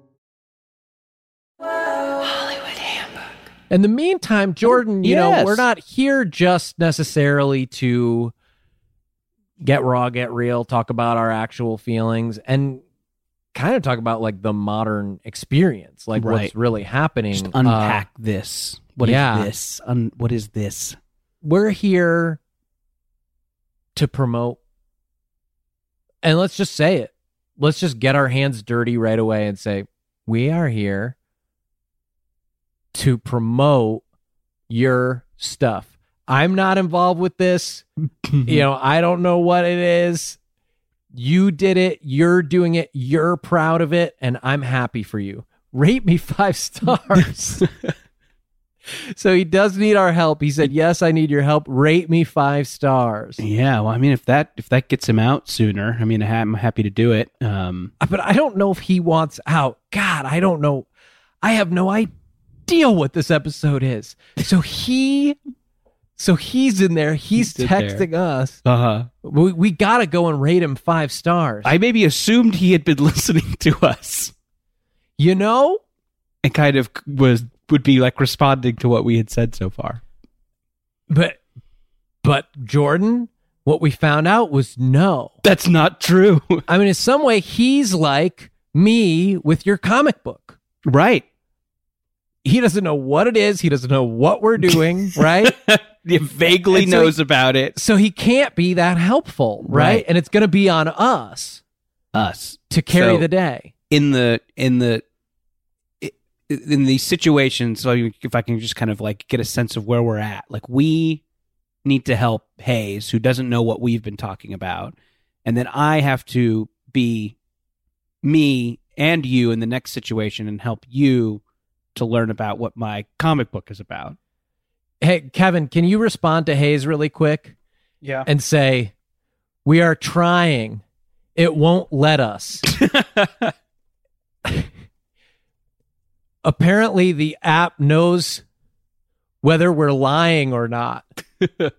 [SPEAKER 2] In the meantime, Jordan, you know, we're not here just necessarily to get raw, get real, talk about our actual feelings, and kind of talk about like the modern experience, like
[SPEAKER 3] Right.
[SPEAKER 2] what's really happening.
[SPEAKER 3] Just
[SPEAKER 2] Uh,
[SPEAKER 3] unpack this. What is
[SPEAKER 2] yeah.
[SPEAKER 3] this? Un- what is this?
[SPEAKER 2] we're here to promote, and let's just say it. Let's just get our hands dirty right away and say, we are here to promote your stuff. I'm not involved with this. you know, I don't know what it is. You did it. You're doing it. You're proud of it. And I'm happy for you. Rate me five stars. so he does need our help. He said, Yes, I need your help. Rate me five stars.
[SPEAKER 3] Yeah, well, I mean, if that if that gets him out sooner, I mean, I'm happy to do it. Um,
[SPEAKER 2] But I don't know if he wants out. God, I don't know. I have no idea what this episode is. So he So he's in there. He's,
[SPEAKER 3] He's in there.
[SPEAKER 2] texting us.
[SPEAKER 3] Uh huh.
[SPEAKER 2] We, we got to go and rate him five stars.
[SPEAKER 3] I maybe assumed he had been listening to us
[SPEAKER 2] you know?
[SPEAKER 3] and kind of was would be like responding to what we had said so far.
[SPEAKER 2] But, but Jordan, what we found out was no.
[SPEAKER 3] That's not true.
[SPEAKER 2] I mean, in some way, he's like me with your comic book.
[SPEAKER 3] right.
[SPEAKER 2] He doesn't know what it is. He doesn't know what we're doing, right?
[SPEAKER 3] He vaguely
[SPEAKER 2] so
[SPEAKER 3] knows about it.
[SPEAKER 2] so he can't be that helpful, right?
[SPEAKER 3] Right.
[SPEAKER 2] And it's going to be on us
[SPEAKER 3] Us.
[SPEAKER 2] to carry
[SPEAKER 3] So-
[SPEAKER 2] the day.
[SPEAKER 3] in the in the in these situations so if i can just kind of like get a sense of where we're at like we need to help hayes who doesn't know what we've been talking about and then i have to be me and you in the next situation and help you to learn about what my comic book is about
[SPEAKER 2] Hey, Kevin, can you respond to Hayes really quick
[SPEAKER 4] Yeah.
[SPEAKER 2] and say, We are trying. It won't let us. Apparently, the app knows whether we're lying or not.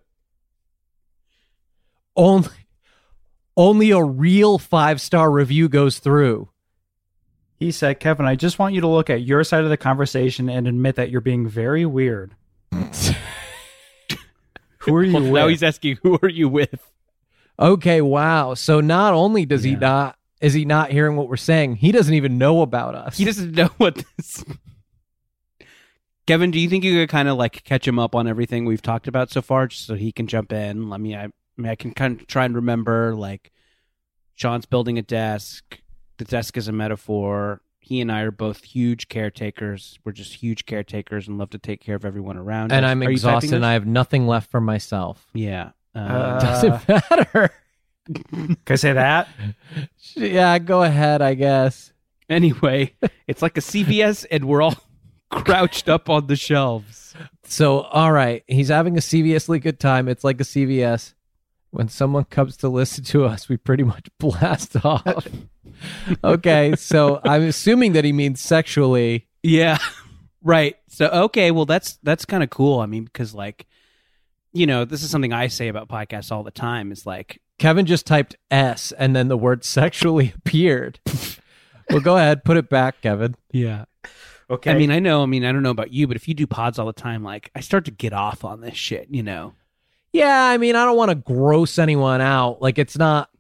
[SPEAKER 2] only, only a real five star review goes through.
[SPEAKER 4] He said, Kevin, I just want you to look at your side of the conversation and admit that you're being very weird. Who are you
[SPEAKER 3] Well,
[SPEAKER 4] with?
[SPEAKER 3] now he's asking who are you with
[SPEAKER 2] Okay, wow. So not only does he not is he not hearing what we're saying, he doesn't even know about us.
[SPEAKER 3] he doesn't know what this kevin do you think you could kind of like catch him up on everything we've talked about so far just so he can jump in let me i, I mean i can kind of try and remember like sean's building a desk the desk is a metaphor he and i are both huge caretakers we're just huge caretakers and love to take care of everyone around us.
[SPEAKER 2] and
[SPEAKER 3] us.
[SPEAKER 2] I'm
[SPEAKER 3] Are
[SPEAKER 2] exhausted and? I have nothing left for myself.
[SPEAKER 3] yeah um,
[SPEAKER 4] Uh,
[SPEAKER 2] Doesn't matter.
[SPEAKER 4] Can I say that?
[SPEAKER 2] yeah, go ahead, I guess.
[SPEAKER 3] anyway it's like a cvs and we're all crouched up on the shelves
[SPEAKER 2] So, all right, he's having a CVSly good time. It's like a CVS. When someone comes to listen to us, we pretty much blast off. okay, so I'm assuming that he means sexually.
[SPEAKER 3] Yeah. Right. So okay, well that's that's kind of cool. I mean, because like, you know, this is something I say about podcasts all the time. Is like,
[SPEAKER 2] Kevin just typed S and then the word sexually appeared. well, go ahead, put it back, Kevin.
[SPEAKER 3] yeah.
[SPEAKER 4] Okay.
[SPEAKER 3] I mean, I know. I mean, I don't know about you, but if you do pods all the time, like, I start to get off on this shit. You know.
[SPEAKER 2] Yeah, I mean, I don't want to gross anyone out. Like it's not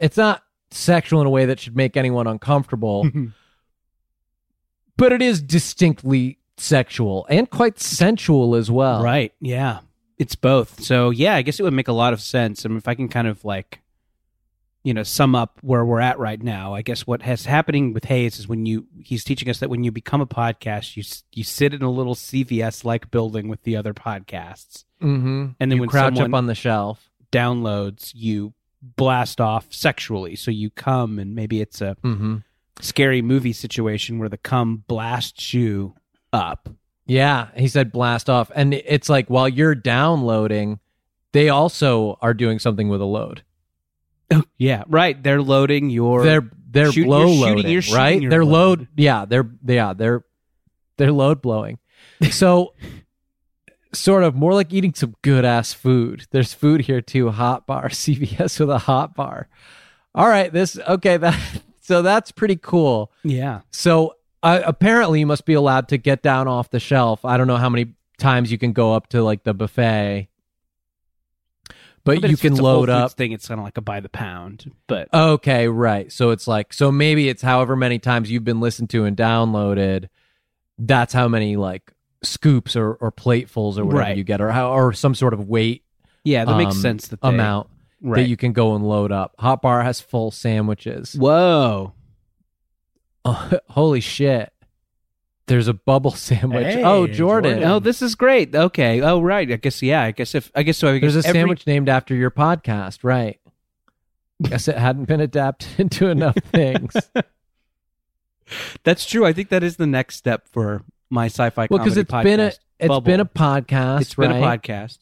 [SPEAKER 2] it's not sexual in a way that should make anyone uncomfortable. but it is distinctly sexual and quite sensual as well.
[SPEAKER 3] Right. Yeah. It's both. So yeah, I guess it would make a lot of sense. I mean, if I can kind of like, you know, sum up where we're at right now, I guess what has happening with Hayes is when you he's teaching us that when you become a podcast, you you sit in a little CVS like building with the other podcasts,
[SPEAKER 2] Mm-hmm.
[SPEAKER 3] and then
[SPEAKER 2] you
[SPEAKER 3] when
[SPEAKER 2] crouch
[SPEAKER 3] someone
[SPEAKER 2] up on the shelf.
[SPEAKER 3] downloads, you blast off sexually. So you come, and maybe it's a
[SPEAKER 2] Mm-hmm.
[SPEAKER 3] scary movie situation where the cum blasts you up.
[SPEAKER 2] Yeah, he said blast off, and it's like while you're downloading, they also are doing something with a load.
[SPEAKER 3] Yeah, right. They're loading your.
[SPEAKER 2] they're they're
[SPEAKER 3] shoot-
[SPEAKER 2] blow
[SPEAKER 3] you're shooting-
[SPEAKER 2] loading,
[SPEAKER 3] you're shooting
[SPEAKER 2] right? They're
[SPEAKER 3] load.
[SPEAKER 2] load. Yeah, they're yeah they're they're load blowing. So, sort of more like eating some good ass food. There's food here too. Hot bar, CVS with a hot bar. All right, this okay. That so that's pretty cool.
[SPEAKER 3] yeah.
[SPEAKER 2] So uh, apparently, you must be allowed to get down off the shelf. I don't know how many times you can go up to like the buffet, but you can
[SPEAKER 3] it's a Whole
[SPEAKER 2] load up.
[SPEAKER 3] thing. It's kind of like a by the pound, but
[SPEAKER 2] Okay, right. So it's like so maybe it's however many times you've been listened to and downloaded. That's how many like scoops or, or platefuls or whatever
[SPEAKER 3] Right.
[SPEAKER 2] you get, or how or some sort of weight
[SPEAKER 3] yeah, that makes
[SPEAKER 2] um,
[SPEAKER 3] sense. That they,
[SPEAKER 2] amount
[SPEAKER 3] right?
[SPEAKER 2] that you can go and load up. Hot Bar has full sandwiches.
[SPEAKER 3] Whoa,
[SPEAKER 2] Holy shit! There's a bubble sandwich.
[SPEAKER 4] Oh, hey,
[SPEAKER 2] oh, Jordan.
[SPEAKER 4] Jordan.
[SPEAKER 3] oh, this is great. Okay, oh right. I guess yeah. I guess if I guess so. I guess
[SPEAKER 2] There's a
[SPEAKER 3] every-
[SPEAKER 2] sandwich named after your podcast, right? Guess it hadn't been adapted into enough things.
[SPEAKER 3] That's true. I think that is the next step for my sci-fi.
[SPEAKER 2] well, because
[SPEAKER 3] comedy
[SPEAKER 2] it's been a
[SPEAKER 3] podcast,
[SPEAKER 2] it's
[SPEAKER 3] Bubble.
[SPEAKER 2] been a podcast,
[SPEAKER 3] it's been a podcast.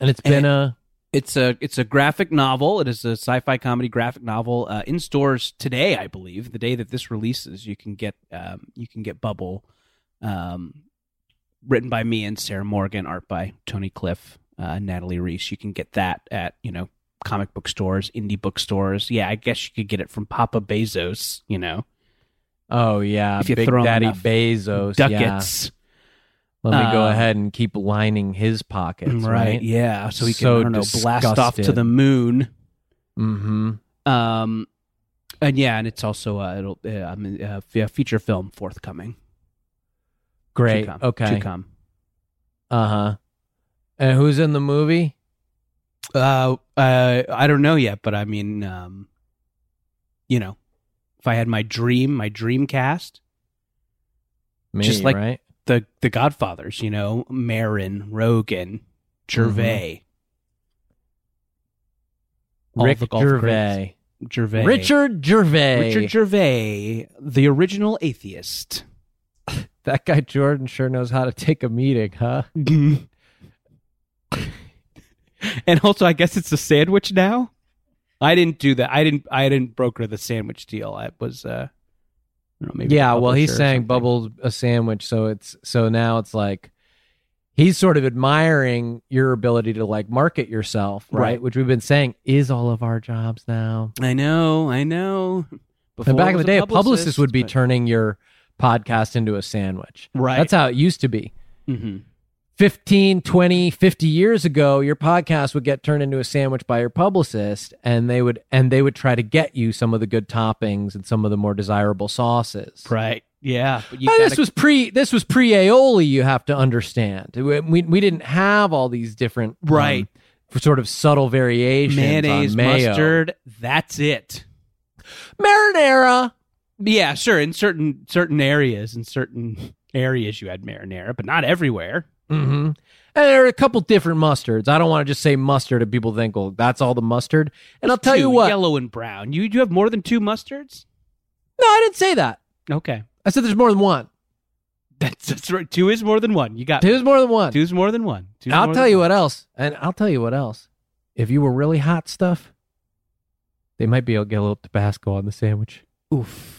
[SPEAKER 2] and it's been a
[SPEAKER 3] It's a it's a graphic novel. It is a sci-fi comedy graphic novel uh, in stores today, I believe. The day that this releases, you can get um, you can get Bubble um, written by me and Sarah Morgan, art by Tony Cliff, uh, Natalie Riess. You can get that at you know comic book stores, indie bookstores. Yeah, I guess you could get it from Papa Bezos. You know,
[SPEAKER 2] Oh yeah,
[SPEAKER 3] If you
[SPEAKER 2] Big
[SPEAKER 3] throw
[SPEAKER 2] Daddy
[SPEAKER 3] enough
[SPEAKER 2] Bezos. Yeah.
[SPEAKER 3] ducats.
[SPEAKER 2] Let me go
[SPEAKER 3] Uh,
[SPEAKER 2] ahead and keep lining his pockets.
[SPEAKER 3] right.
[SPEAKER 2] Right.
[SPEAKER 3] Yeah. So he can
[SPEAKER 2] So
[SPEAKER 3] I don't know, blast off to the moon.
[SPEAKER 2] Mm-hmm.
[SPEAKER 3] Um, and yeah, and it's also uh, it'll uh, I mean, uh, f- feature film forthcoming.
[SPEAKER 2] Great.
[SPEAKER 3] To come.
[SPEAKER 2] Okay.
[SPEAKER 3] To come.
[SPEAKER 2] Uh huh. And who's in the movie?
[SPEAKER 3] Uh, uh, I don't know yet, but I mean, um, you know, if I had my dream, my dream cast,
[SPEAKER 2] Me,
[SPEAKER 3] Just like-
[SPEAKER 2] right?
[SPEAKER 3] The the Godfathers, you know, Maron, Rogan, Gervais, all
[SPEAKER 2] Rick Gervais.
[SPEAKER 3] Gervais,
[SPEAKER 2] Richard Gervais.
[SPEAKER 3] Richard Gervais, the original atheist.
[SPEAKER 2] that guy Jordan sure knows how to take a meeting, huh?
[SPEAKER 3] and also, I guess it's a sandwich now. I didn't do that. I didn't. I didn't broker the sandwich deal. I was. uh know, maybe
[SPEAKER 2] yeah, well, he's saying. Bubbles a sandwich, so it's so now it's like he's sort of admiring your ability to like market yourself, right?
[SPEAKER 3] Right.
[SPEAKER 2] Which we've been saying is all of our jobs now.
[SPEAKER 3] I know. I know. Before
[SPEAKER 2] and back in the day, a publicist would be
[SPEAKER 3] but-
[SPEAKER 2] turning your podcast into a sandwich.
[SPEAKER 3] Right.
[SPEAKER 2] That's how it used to be.
[SPEAKER 3] Mhm.
[SPEAKER 2] 15, 20, 50 years ago, your podcast would get turned into a sandwich by your publicist and they would and they would try to get you some of the good toppings and some of the more desirable sauces.
[SPEAKER 3] Right. Yeah. But you
[SPEAKER 2] this
[SPEAKER 3] gotta-
[SPEAKER 2] was pre this was pre aioli you have to understand. We, we we didn't have all these different um,
[SPEAKER 3] Right.
[SPEAKER 2] sort of subtle variations
[SPEAKER 3] mayonnaise,
[SPEAKER 2] on mayo.
[SPEAKER 3] mustard. That's it.
[SPEAKER 2] marinara.
[SPEAKER 3] Yeah, sure. In certain certain areas, in certain areas, you had marinara, but not everywhere.
[SPEAKER 2] Mm-hmm. And there are a couple different mustards. I don't want to just say mustard and people think, well, that's all the mustard. And I'll tell
[SPEAKER 3] Two,
[SPEAKER 2] you what.
[SPEAKER 3] yellow and brown. You you have more than two mustards?
[SPEAKER 2] No, I didn't say that.
[SPEAKER 3] Okay,
[SPEAKER 2] I said there's more than one.
[SPEAKER 3] that's that's right. Two is more than one. You got
[SPEAKER 2] Two's more than one.
[SPEAKER 3] two's more than one. Two's
[SPEAKER 2] I'll tell you
[SPEAKER 3] one.
[SPEAKER 2] what else. And I'll tell you what else. If you were really hot stuff, they might be able to get a little Tabasco on the sandwich.
[SPEAKER 3] Oof.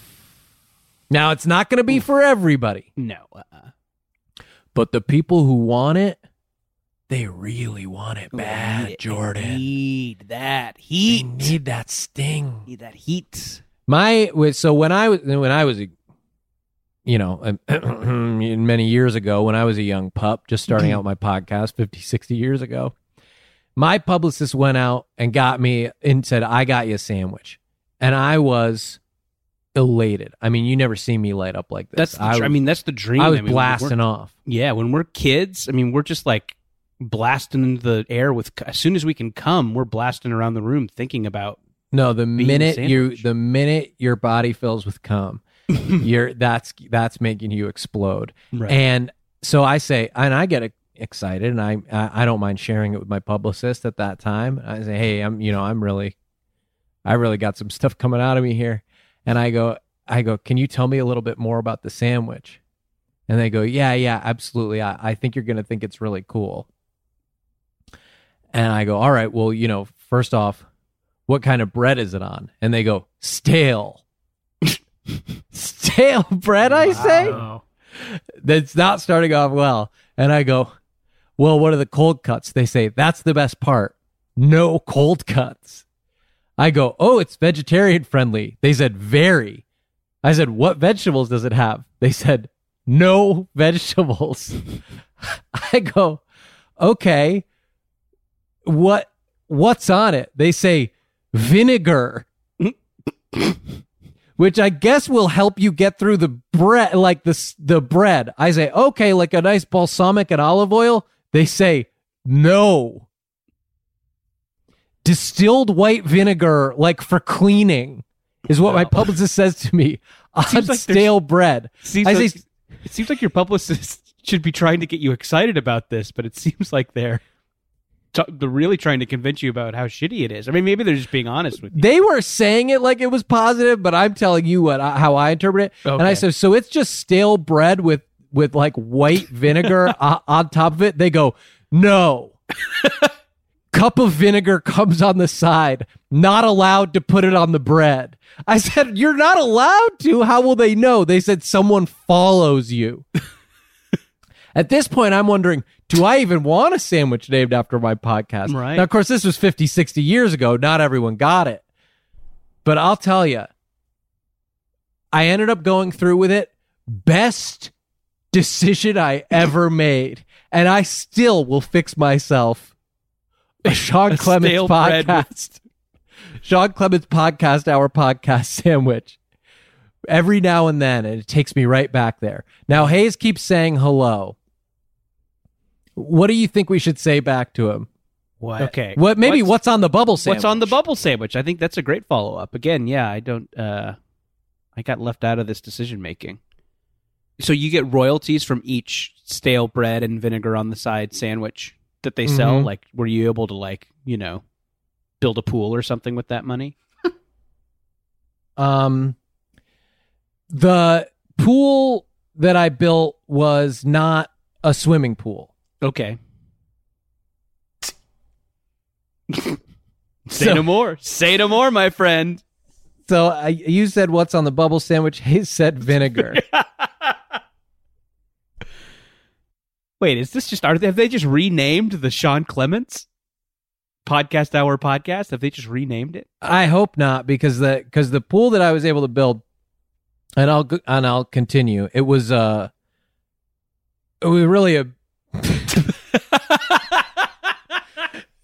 [SPEAKER 2] Now, it's not going to be for everybody,
[SPEAKER 3] No. Uh-uh.
[SPEAKER 2] But the people who want it, they really want it
[SPEAKER 3] Ooh,
[SPEAKER 2] bad,
[SPEAKER 3] need
[SPEAKER 2] Jordan.
[SPEAKER 3] Need that heat.
[SPEAKER 2] They need that sting.
[SPEAKER 3] Need that heat.
[SPEAKER 2] My so when I was when I was a you know um, many years ago when I was a young pup just starting out my podcast 50 60 years ago my publicist went out and got me and said I got you a sandwich and I was elated I mean you never see me light up like this
[SPEAKER 3] That's. The,
[SPEAKER 2] I,
[SPEAKER 3] I mean, that's the dream.
[SPEAKER 2] I was
[SPEAKER 3] mean,
[SPEAKER 2] blasting off
[SPEAKER 3] Yeah, when we're kids, I mean, we're just like blasting into the air with. As soon as we can come, we're blasting around the room thinking about.
[SPEAKER 2] no the minute you the minute your body fills with cum you're that's that's making you explode
[SPEAKER 3] Right.
[SPEAKER 2] And so I say, and I get excited, and I I I don't mind sharing it with my publicist at that time. I say, hey, I'm you know I'm really, I really got some stuff coming out of me here, and I go I go, can you tell me a little bit more about the sandwich? And they go, yeah, yeah, absolutely. I, I think you're gonna think it's really cool. And I go, all right, well, you know, first off, what kind of bread is it on? And they go, stale. stale bread, I say that's not starting off well. And I go, well, what are the cold cuts? They say, that's the best part. No cold cuts. I go, oh, it's vegetarian friendly. They said, very. I said, what vegetables does it have? They said, no vegetables. I go, okay. What, what's on it? They say, vinegar which I guess will help you get through the bread, like the the bread. I say, okay, like a nice balsamic and olive oil. They say, no. Distilled white vinegar, like for cleaning, is what my publicist says to me on
[SPEAKER 3] like
[SPEAKER 2] stale bread.
[SPEAKER 3] Seems
[SPEAKER 2] I
[SPEAKER 3] like,
[SPEAKER 2] say,
[SPEAKER 3] it seems like your publicist should be trying to get you excited about this, but it seems like they're t- they're really trying to convince you about how shitty it is. I mean, maybe they're just being honest with you.
[SPEAKER 2] they were saying it like it was positive, but I'm telling you what how I interpret it. And I said, so it's just stale bread with with like white vinegar on top of it. They go, no. Cup of vinegar comes on the side. Not allowed to put it on the bread. I said, you're not allowed to. How will they know? They said someone follows you. At this point, I'm wondering, do I even want a sandwich named after my podcast?
[SPEAKER 3] Right.
[SPEAKER 2] Now, of course, this was 50, 60 years ago. Not everyone got it. But I'll tell you, I ended up going through with it. Best decision I ever made. And I still will fix myself Sean
[SPEAKER 3] A
[SPEAKER 2] Clements
[SPEAKER 3] stale bread
[SPEAKER 2] podcast. Sean Clements podcast, our podcast sandwich. Every now and then, and it takes me right back there. Now, Hayes keeps saying hello. What do you think we should say back to him?
[SPEAKER 4] What?
[SPEAKER 3] Okay.
[SPEAKER 2] What maybe
[SPEAKER 3] What's-
[SPEAKER 2] what's, on the bubble sandwich?
[SPEAKER 3] What's on the bubble sandwich? I think that's a great follow up. Again, yeah, I don't. uh I got left out of this decision making. So you get royalties from each stale bread and vinegar on the side sandwich that they sell.
[SPEAKER 2] Mhm.
[SPEAKER 3] Like, were you able to like you know build a pool or something with that money?
[SPEAKER 2] Um, the pool that I built was not a swimming pool.
[SPEAKER 3] Okay. Say
[SPEAKER 2] So-
[SPEAKER 3] no more. Say no more, my friend.
[SPEAKER 2] So I, you said what's on the bubble sandwich? Hayes said vinegar.
[SPEAKER 3] Wait, is this just are they, have they just renamed the Sean Clements podcast hour podcast? Have they just renamed it?
[SPEAKER 2] I hope not because the because the pool that I was able to build, and I'll go- and I'll continue. It was uh, it was really a.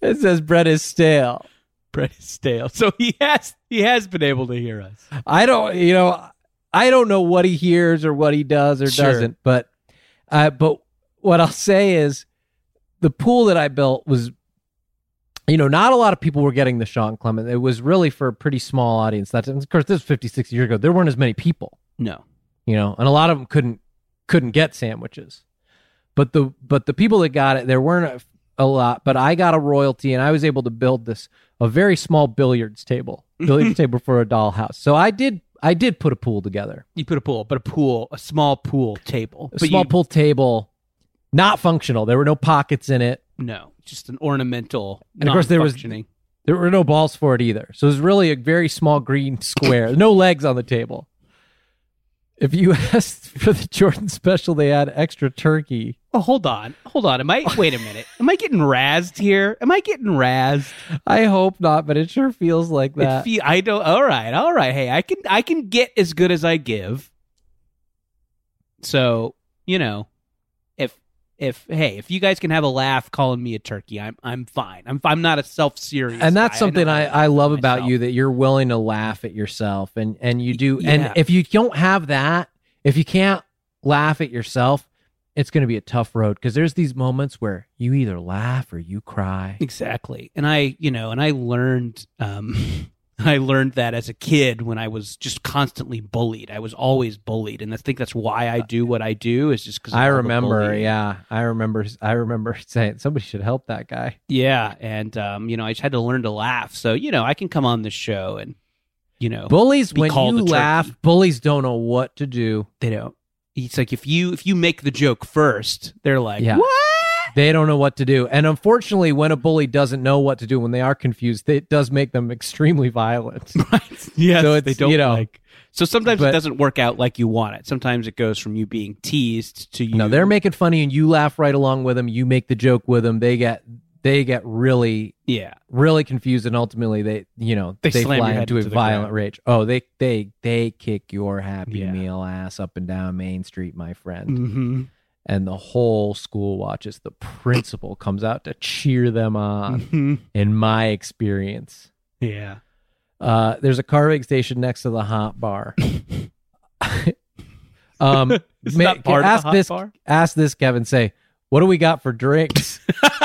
[SPEAKER 2] it says bread is stale.
[SPEAKER 3] Bread is stale. So he has he has been able to hear us.
[SPEAKER 2] I don't, you know, I don't know what he hears or what he does or
[SPEAKER 3] Sure.
[SPEAKER 2] doesn't, but, uh, but what I'll say is the pool that I built was, you know, not a lot of people were getting the Sean Clement. It was really for a pretty small audience. That's, of course, this was 50, 60 years ago. There weren't as many people,
[SPEAKER 3] No.
[SPEAKER 2] you know, and a lot of them couldn't, couldn't get sandwiches. But the, but the people that got it, there weren't a, a lot, but I got a royalty and I was able to build this, a very small billiards table, billiards table for a dollhouse. So I did, I did put a pool together.
[SPEAKER 3] You put a pool, but a pool, a small pool table.
[SPEAKER 2] a
[SPEAKER 3] but
[SPEAKER 2] small
[SPEAKER 3] you,
[SPEAKER 2] pool table, not functional. There were no pockets in it.
[SPEAKER 3] No, just an ornamental.
[SPEAKER 2] And of course there was- There were no balls for it either. So it was really a very small green square. no legs on the table. If you asked for the Jordan special, they had extra turkey.
[SPEAKER 3] Oh, hold on, hold on. Am I? Wait a minute. Am I getting razzed here? Am I getting razzed?
[SPEAKER 2] I hope not, but it sure feels like
[SPEAKER 3] It
[SPEAKER 2] that.
[SPEAKER 3] fe- I don't. All right, all right. Hey, I can I can get as good as I give. So you know, if if hey, if you guys can have a laugh calling me a turkey, I'm I'm fine. I'm I'm not a self serious.
[SPEAKER 2] and that's something I, I love about
[SPEAKER 3] myself.
[SPEAKER 2] you that you're willing to laugh at yourself and and you do and if you don't have that if you can't laugh at yourself it's going to be a tough road because there's these moments where you either laugh or you cry
[SPEAKER 3] Exactly. And I, you know, and I learned um I learned that as a kid when I was just constantly bullied. I was always bullied and I think that's why I do what I do is just cuz
[SPEAKER 2] I remember, yeah, I remember. I remember saying somebody should help that guy.
[SPEAKER 3] Yeah, and um, you know, I just had to learn to laugh. So, you know, I can come on this show and you know,
[SPEAKER 2] Bullies, when you laugh, bullies don't know what to do.
[SPEAKER 3] they don't. It's like if you if you make the joke first, they're like,
[SPEAKER 2] Yeah.
[SPEAKER 3] "What?"
[SPEAKER 2] They don't know what to do, and unfortunately, when a bully doesn't know what to do, when they are confused, it does make them extremely violent. Right.
[SPEAKER 3] Yes,
[SPEAKER 2] So
[SPEAKER 3] they don't
[SPEAKER 2] you know,
[SPEAKER 3] like. So sometimes
[SPEAKER 2] but-
[SPEAKER 3] it doesn't work out like you want it. Sometimes it goes from you being teased to you.
[SPEAKER 2] No, they're making funny, and you laugh right along with them. You make the joke with them. They get they get really
[SPEAKER 3] yeah,
[SPEAKER 2] really confused, and ultimately they you know
[SPEAKER 3] They
[SPEAKER 2] they,
[SPEAKER 3] slam
[SPEAKER 2] fly into a violent
[SPEAKER 3] ground.
[SPEAKER 2] rage. Oh, they they they kick your happy
[SPEAKER 3] Yeah.
[SPEAKER 2] meal ass up and down Main Street, my friend.
[SPEAKER 3] mm-hmm.
[SPEAKER 2] And the whole school watches. The principal comes out to cheer them on.
[SPEAKER 3] Mm-hmm.
[SPEAKER 2] In my experience,
[SPEAKER 3] yeah.
[SPEAKER 2] uh, there's a carving station next to the hot bar. um,
[SPEAKER 3] It's
[SPEAKER 2] ma-
[SPEAKER 3] not part of the
[SPEAKER 2] ask
[SPEAKER 3] hot
[SPEAKER 2] this.
[SPEAKER 3] bar?
[SPEAKER 2] Ask this, Kevin. Say, what do we got for drinks?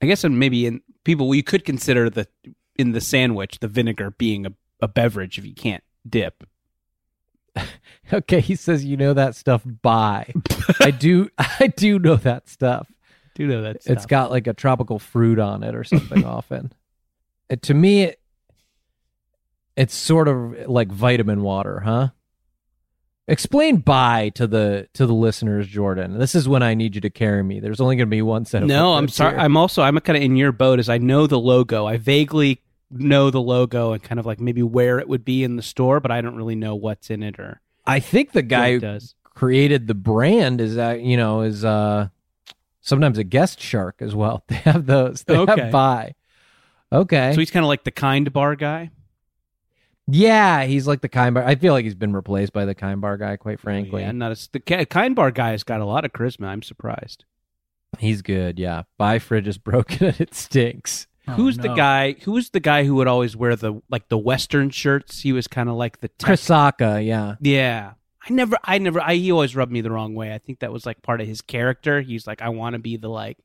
[SPEAKER 3] I guess and maybe in people we could consider the in the sandwich the vinegar being a, a beverage if you can't dip.
[SPEAKER 2] okay, he says you know that stuff. Bai. I do. I do know that stuff.
[SPEAKER 3] Do know that
[SPEAKER 2] It's got like a tropical fruit on it or something often. It, to me, it, it's sort of like vitamin water, huh? Explain Bai to the to the listeners, Jordan. This is when I need you to carry me. There's only going to be one set of
[SPEAKER 3] No, I'm sorry.
[SPEAKER 2] here.
[SPEAKER 3] I'm also I'm kind of in your boat as I know the logo. I vaguely know the logo and kind of like maybe where it would be in the store, but I don't really know what's in it or
[SPEAKER 2] I think the guy who
[SPEAKER 3] does.
[SPEAKER 2] created the brand is that you know is uh sometimes a guest shark as well. They have those. They
[SPEAKER 3] Okay.
[SPEAKER 2] have Bai. Okay.
[SPEAKER 3] So he's kind of like the kind bar guy.
[SPEAKER 2] yeah, he's like the kind bar. I feel like he's been replaced by the kind bar guy. Quite frankly,
[SPEAKER 3] Yeah, not a, the kind bar guy has got a lot of charisma. I'm surprised.
[SPEAKER 2] he's good. Yeah, Bai fridge is broken and it stinks.
[SPEAKER 3] Who's the guy? Who was the guy who would always wear the like the western shirts? He was kind of like the tech-
[SPEAKER 2] Chris Sacca, yeah.
[SPEAKER 3] Yeah. I never, I never, I, he always rubbed me the wrong way. I think that was like part of his character. He's like, I want to be the like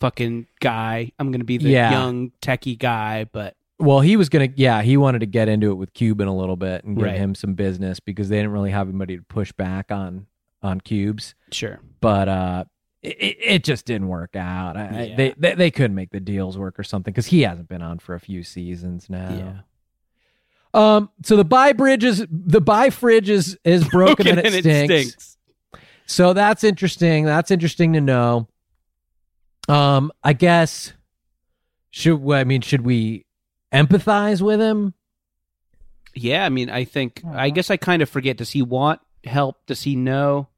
[SPEAKER 3] fucking guy. I'm going to be the
[SPEAKER 2] Yeah.
[SPEAKER 3] young techie guy, but
[SPEAKER 2] Well, he was gonna. Yeah, he wanted to get into it with Cuban a little bit and give
[SPEAKER 3] Right.
[SPEAKER 2] him some business because they didn't really have anybody to push back on on Cubes.
[SPEAKER 3] sure.
[SPEAKER 2] but uh it, it- it just didn't work out. I, I-
[SPEAKER 3] Yeah.
[SPEAKER 2] they, they they couldn't make the deals work or something because he hasn't been on for a few seasons now.
[SPEAKER 3] Yeah.
[SPEAKER 2] Um. So the Bai bridge is the Bai fridge is is broken and, it, stinks. So that's interesting. That's interesting to know. Um. I guess should I mean should we empathize with him?
[SPEAKER 3] Yeah. I mean, I think, I guess I kind of forget. Does he want help? Does he know?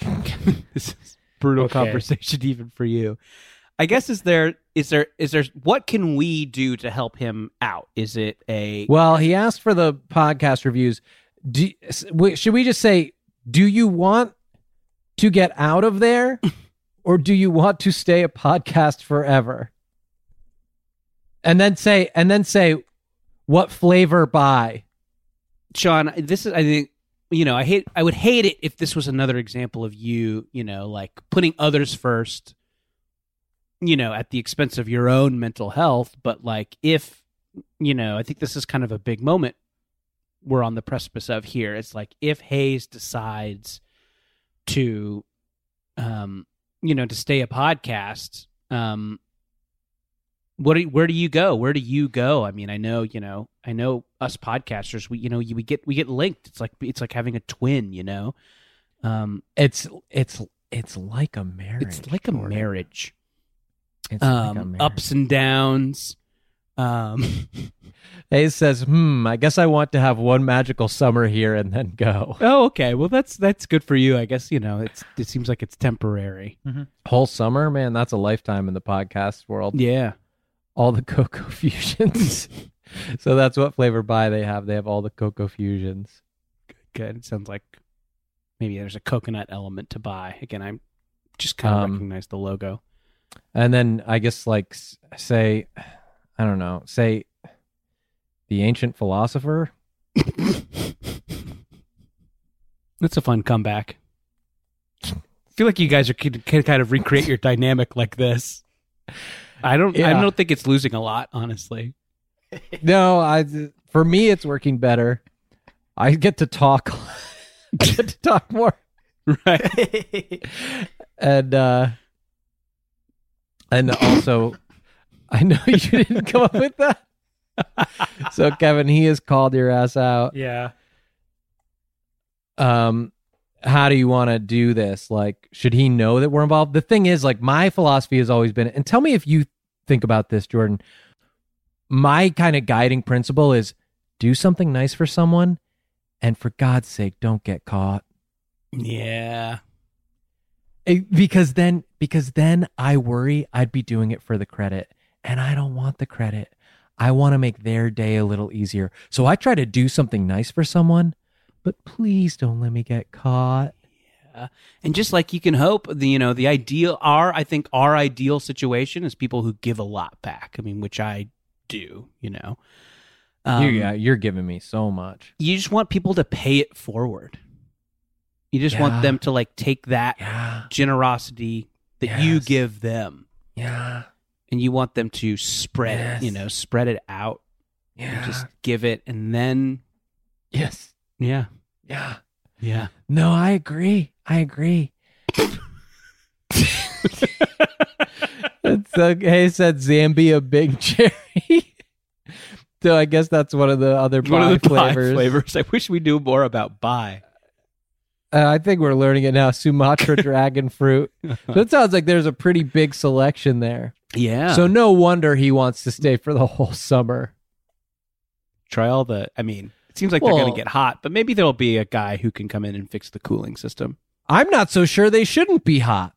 [SPEAKER 3] this is brutal
[SPEAKER 4] Okay.
[SPEAKER 3] conversation even for you. I guess is there is there is there what can we do to help him out? Is it a
[SPEAKER 2] Well, he asked for the podcast reviews. Do, should we just say, do you want to get out of there or do you want to stay a podcast forever? And then say, and then say, what flavor Bai?
[SPEAKER 3] Sean, this is I think you know, I hate I would hate it if this was another example of you, you know, like putting others first, you know, at the expense of your own mental health, but like if you know, I think this is kind of a big moment we're on the precipice of here. It's like if Hayes decides to um you know, to stay a podcast, um what do, where do you go? Where do you go? I mean, I know, you know, I know us podcasters, we you know, you, we get we get linked. It's like it's like having a twin, you know. Um
[SPEAKER 2] It's, it's, it's like a marriage.
[SPEAKER 3] it's like a
[SPEAKER 2] Jordan.
[SPEAKER 3] marriage.
[SPEAKER 2] It's like a
[SPEAKER 3] Um
[SPEAKER 2] marriage.
[SPEAKER 3] ups and downs. Um
[SPEAKER 2] says, hmm, I guess I want to have one magical summer here and then go.
[SPEAKER 3] Oh, okay. Well, that's that's good for you. I guess, you know, it's it seems like it's temporary.
[SPEAKER 2] Whole summer, man, that's a lifetime in the podcast world.
[SPEAKER 3] Yeah.
[SPEAKER 2] all the Cocofusions. so that's what flavor Bai they have. They have all the Cocofusions.
[SPEAKER 3] Good. It sounds like maybe there's a coconut element to Bai. Again, I'm just kind of
[SPEAKER 2] Um,
[SPEAKER 3] recognize the logo.
[SPEAKER 2] And then I guess like say I don't know, say the ancient philosopher.
[SPEAKER 3] That's a fun comeback. I feel like you guys are can, can kind of recreate your dynamic like this. I don't. I don't think it's losing a lot, honestly.
[SPEAKER 2] No, I for me it's working better. I get to talk I get to talk more.
[SPEAKER 3] Right.
[SPEAKER 2] And uh and also I know you didn't come up with that. so Kevin, he has called your ass out.
[SPEAKER 4] Yeah.
[SPEAKER 2] um how do you want to do this like should he know that we're involved the thing is like my philosophy has always been and tell me if you think about this jordan my kind of guiding principle is do something nice for someone and for god's sake don't get caught
[SPEAKER 3] Yeah.
[SPEAKER 2] Eh, because then because then i worry i'd be doing it for the credit and i don't want the credit i want to make their day a little easier so i try to do something nice for someone but please don't let me get caught Yeah.
[SPEAKER 3] And just like you can hope, the you know the ideal our I think our ideal situation is people who give a lot back. I mean, which I do. You know. Um,
[SPEAKER 2] you, yeah, you're giving me so much.
[SPEAKER 3] you just want people to pay it forward. You just
[SPEAKER 2] Yeah.
[SPEAKER 3] want them to like take that
[SPEAKER 2] Yeah,
[SPEAKER 3] generosity that you give them
[SPEAKER 2] yeah,
[SPEAKER 3] and you want them to spread
[SPEAKER 2] Yes.
[SPEAKER 3] it, you know, spread it out.
[SPEAKER 2] yeah.
[SPEAKER 3] Just give it and then
[SPEAKER 2] yes,
[SPEAKER 3] yeah.
[SPEAKER 2] yeah.
[SPEAKER 3] Yeah.
[SPEAKER 2] No, I agree. I agree. it's okay. Said Zambia Bing Cherry. so I guess that's one of the other
[SPEAKER 3] One of the
[SPEAKER 2] pie flavors.
[SPEAKER 3] flavors. I wish we knew more about Bai.
[SPEAKER 2] Uh, I think we're learning it now. Sumatra dragon fruit. So it sounds like there's a pretty big selection there.
[SPEAKER 3] Yeah.
[SPEAKER 2] So no wonder he wants to stay for the whole summer.
[SPEAKER 3] try all the. I mean, it seems like they're going to get hot, but maybe there'll be a guy who can come in and fix the cooling system.
[SPEAKER 2] I'm not so sure they shouldn't be hot.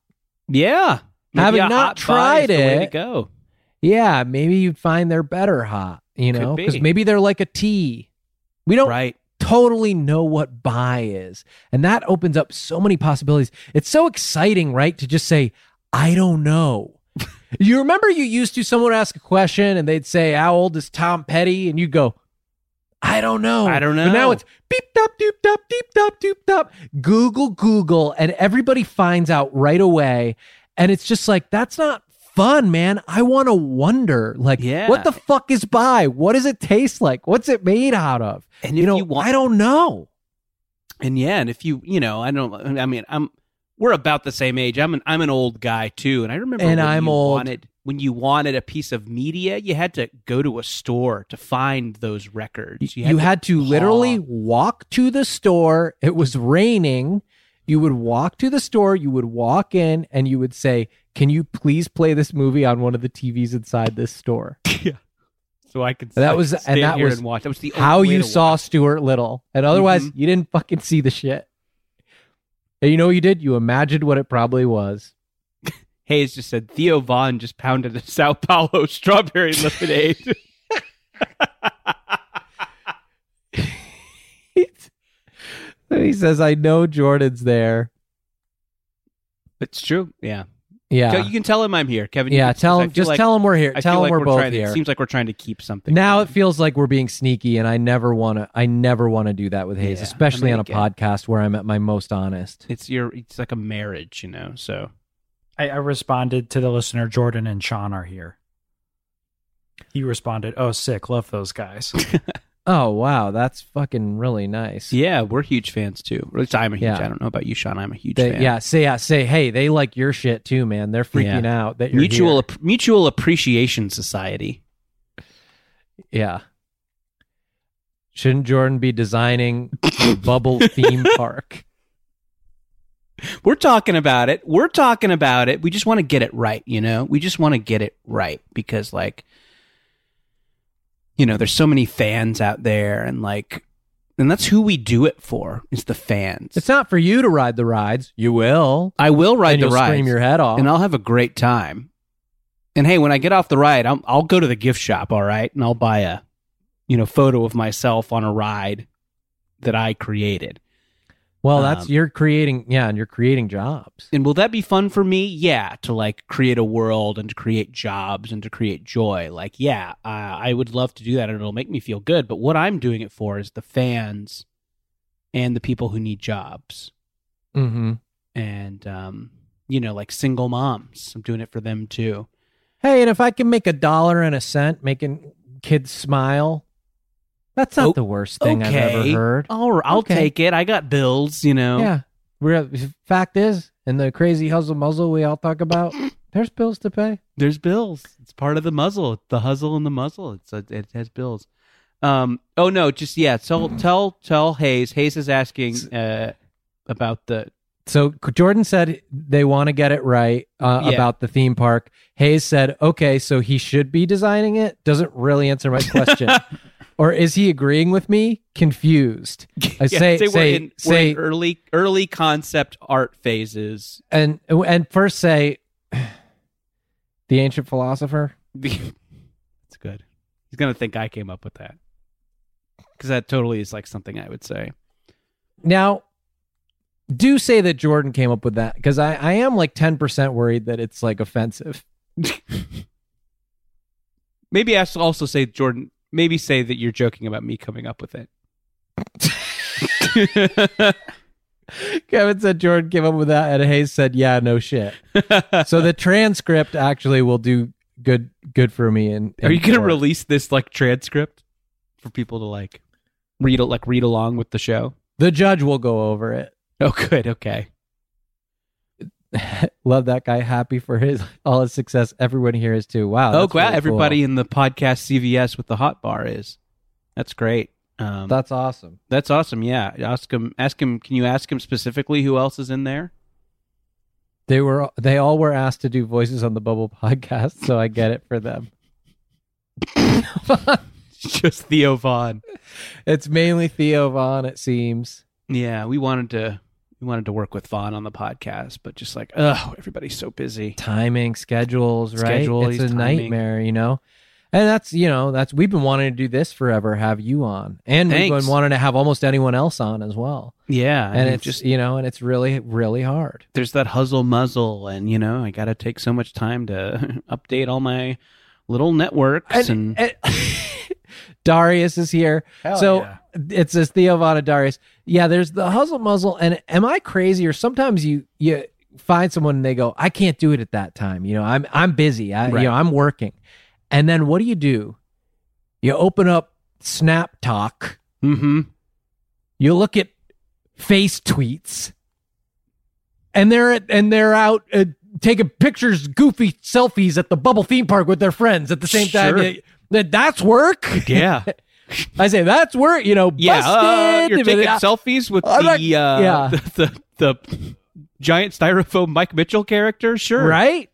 [SPEAKER 3] Yeah. Maybe
[SPEAKER 2] Having not
[SPEAKER 3] hot Bai is
[SPEAKER 2] tried
[SPEAKER 3] the way to
[SPEAKER 2] it-
[SPEAKER 3] go.
[SPEAKER 2] Yeah, maybe you'd find they're better hot, you know,
[SPEAKER 3] Could be.
[SPEAKER 2] because maybe they're like a tea. We don't
[SPEAKER 3] Right.
[SPEAKER 2] totally know what Bai is. And that opens up so many possibilities. It's so exciting, right? To just say, I don't know. you remember you used to someone would ask a question and they'd say, How old is Tom Petty? And you'd go, I don't know.
[SPEAKER 3] I don't
[SPEAKER 2] But now it's beep dop doop dop deep dop doop dop. Google, Google, and everybody finds out right away. And it's just like, that's not fun, man. I want to wonder, like,
[SPEAKER 3] Yeah.
[SPEAKER 2] what the fuck is Bai? What does it taste like? What's it made out of?
[SPEAKER 3] And
[SPEAKER 2] you know,
[SPEAKER 3] you want-
[SPEAKER 2] I don't know.
[SPEAKER 3] And yeah, and if you, you know, I don't. I mean, I'm. We're about the same age. I'm an. I'm an old guy too, and I remember
[SPEAKER 2] And
[SPEAKER 3] when
[SPEAKER 2] I'm
[SPEAKER 3] you
[SPEAKER 2] old.
[SPEAKER 3] wanted when you wanted a piece of media, you had to go to a store to find those records.
[SPEAKER 2] You had to
[SPEAKER 3] paw.
[SPEAKER 2] literally walk to the store. It was raining. You would walk to the store, you would walk in, and you would say, Can you please play this movie on one of the TVs inside this store? yeah.
[SPEAKER 3] so I could.
[SPEAKER 2] That
[SPEAKER 3] I
[SPEAKER 2] was and that was
[SPEAKER 3] and watch. That was the
[SPEAKER 2] how you saw
[SPEAKER 3] watch.
[SPEAKER 2] Stuart Little. And otherwise
[SPEAKER 3] Mhm.
[SPEAKER 2] you didn't fucking see the shit. And you know what you did? You imagined what it probably was.
[SPEAKER 3] Hayes just said Theo Von just pounded a Sao Paulo strawberry lemonade.
[SPEAKER 2] He says, I know Jordan's there.
[SPEAKER 3] it's true. Yeah.
[SPEAKER 2] Yeah.
[SPEAKER 3] You can tell him I'm here, Kevin.
[SPEAKER 2] Yeah,
[SPEAKER 3] can-
[SPEAKER 2] tell him just
[SPEAKER 3] like-
[SPEAKER 2] tell him we're here.
[SPEAKER 3] I
[SPEAKER 2] Tell
[SPEAKER 3] feel
[SPEAKER 2] him
[SPEAKER 3] like
[SPEAKER 2] we're both
[SPEAKER 3] trying
[SPEAKER 2] here.
[SPEAKER 3] It seems like we're trying to keep something.
[SPEAKER 2] now
[SPEAKER 3] from
[SPEAKER 2] it feels like we're being sneaky and I never want to I never want to do that with Hayes,
[SPEAKER 3] Yeah,
[SPEAKER 2] especially
[SPEAKER 3] I
[SPEAKER 2] on a podcast where I'm at my most honest.
[SPEAKER 3] it's your. It's like a marriage, you know. So
[SPEAKER 4] I, I responded to the listener, Jordan and Sean are here. He responded, "Oh, sick, love those guys."
[SPEAKER 2] Oh wow, that's fucking really nice.
[SPEAKER 3] yeah, we're huge fans too. At least I'm a huge.
[SPEAKER 2] Yeah.
[SPEAKER 3] I don't know about you, Sean. I'm a huge
[SPEAKER 2] They-
[SPEAKER 3] fan.
[SPEAKER 2] yeah, say yeah, say hey, they like your shit too, man. They're freaking out that
[SPEAKER 3] mutual ap- mutual appreciation society.
[SPEAKER 2] Yeah. Shouldn't Jordan be designing a bubble theme park?
[SPEAKER 3] We're talking about it. We're talking about it. We just want to get it right, you know? We just want to get it right because like you know, there's so many fans out there and like and that's who we do it for is the fans.
[SPEAKER 2] It's not for you to ride the rides. You will.
[SPEAKER 3] I will ride
[SPEAKER 2] and
[SPEAKER 3] the ride
[SPEAKER 2] scream your head off.
[SPEAKER 3] and I'll have a great time. And hey, when I get off the ride, I'll, I'll go to the gift shop, all right, and I'll buy a you know photo of myself on a ride that I created.
[SPEAKER 2] Well, that's
[SPEAKER 3] um,
[SPEAKER 2] you're creating yeah, and you're creating jobs.
[SPEAKER 3] And will that be fun for me? Yeah, to like create a world and to create jobs and to create joy. Like, yeah, uh, I would love to do that and it'll make me feel good. But what I'm doing it for is the fans and the people who need jobs.
[SPEAKER 2] Mm-hmm.
[SPEAKER 3] And, um, you know, like single moms. I'm doing it for them too.
[SPEAKER 2] Hey, and if I can make a dollar and a cent making kids smile, that's not
[SPEAKER 3] Oh,
[SPEAKER 2] the worst thing I've ever heard.
[SPEAKER 3] I'll, I'll
[SPEAKER 2] Okay.
[SPEAKER 3] take it. I got bills, you know.
[SPEAKER 2] Yeah. Real fact is, in the crazy hustle muzzle we all talk about, there's bills to pay.
[SPEAKER 3] There's bills. It's part of the muzzle. The hustle and the muzzle. It's a, it has bills. Um. Oh no. Just yeah. Tell tell tell Hayes. Hayes is asking uh about the
[SPEAKER 2] So Jordan said they want to get it right uh,
[SPEAKER 3] Yeah.
[SPEAKER 2] about the theme park. Hayes said, okay, so he should be designing it. Doesn't really answer my question. or is he agreeing with me? Confused. I
[SPEAKER 3] Yeah,
[SPEAKER 2] say,
[SPEAKER 3] we're
[SPEAKER 2] say,
[SPEAKER 3] in,
[SPEAKER 2] say,
[SPEAKER 3] early early concept art phases.
[SPEAKER 2] and and first say, the ancient philosopher.
[SPEAKER 3] That's good. He's gonna think I came up with that because that totally is like something I would say.
[SPEAKER 2] Now, do say that Jordan came up with that because I, I am like 10% worried that it's like offensive.
[SPEAKER 3] Maybe I should also say Jordan. Maybe say that you're joking about me coming up with it.
[SPEAKER 2] Kevin said Jordan came up with that, and Hayes said, "Yeah, no shit." so the transcript actually will do good good for me. And
[SPEAKER 3] Are you gonna release this like transcript for people to like read it, like read along with the show?
[SPEAKER 2] The judge will go over it.
[SPEAKER 3] Oh, good. Okay.
[SPEAKER 2] Love that guy. Happy for his all his success. Everyone here is too. Wow.
[SPEAKER 3] oh, wow!
[SPEAKER 2] really
[SPEAKER 3] Everybody
[SPEAKER 2] cool.
[SPEAKER 3] in the podcast CVS with the hot bar is. That's great. Um,
[SPEAKER 2] That's awesome.
[SPEAKER 3] that's awesome. Yeah, ask him. Ask him. Can you ask him specifically who else is in there?
[SPEAKER 2] They were they all were asked to do voices on the Bubble podcast, so I get it for them.
[SPEAKER 3] Just Theo Von.
[SPEAKER 2] It's mainly Theo Von, it seems.
[SPEAKER 3] Yeah, we wanted to we wanted to work with Von on the podcast, but just like, oh, everybody's so busy.
[SPEAKER 2] Timing, schedules, right?
[SPEAKER 3] Schedule,
[SPEAKER 2] it's a
[SPEAKER 3] timing.
[SPEAKER 2] nightmare, you know. And that's you know that's we've been wanting to do this forever. Have you on, and we've been wanting to have almost anyone else on as well.
[SPEAKER 3] Yeah, I
[SPEAKER 2] and it's
[SPEAKER 3] just
[SPEAKER 2] just you know, and it's really really hard.
[SPEAKER 3] there's that hustle muzzle, and you know, I got to take so much time to update all my little networks and,
[SPEAKER 2] and- Darius is here.
[SPEAKER 4] Hell
[SPEAKER 2] so
[SPEAKER 4] yeah.
[SPEAKER 2] it says Theo Von and Darius. Yeah, there's the hustle muzzle. And am I crazy? Or sometimes you you find someone and they go, I can't do it at that time. You know, I'm I'm busy. I
[SPEAKER 3] Right.
[SPEAKER 2] you know, I'm working. And then what do you do? You open up Snap Talk,
[SPEAKER 3] hmm
[SPEAKER 2] you look at face tweets, and they're at, and they're out uh, taking pictures, goofy selfies at the bubble theme park with their friends at the same time.
[SPEAKER 3] Sure.
[SPEAKER 2] Yeah, that that's work.
[SPEAKER 3] yeah,
[SPEAKER 2] I say that's work. You know,
[SPEAKER 3] yeah. uh, you're taking selfies with
[SPEAKER 2] I'm
[SPEAKER 3] the
[SPEAKER 2] not-
[SPEAKER 3] uh,
[SPEAKER 2] yeah.
[SPEAKER 3] the, the the giant styrofoam Mike Mitchell character. Sure,
[SPEAKER 2] right?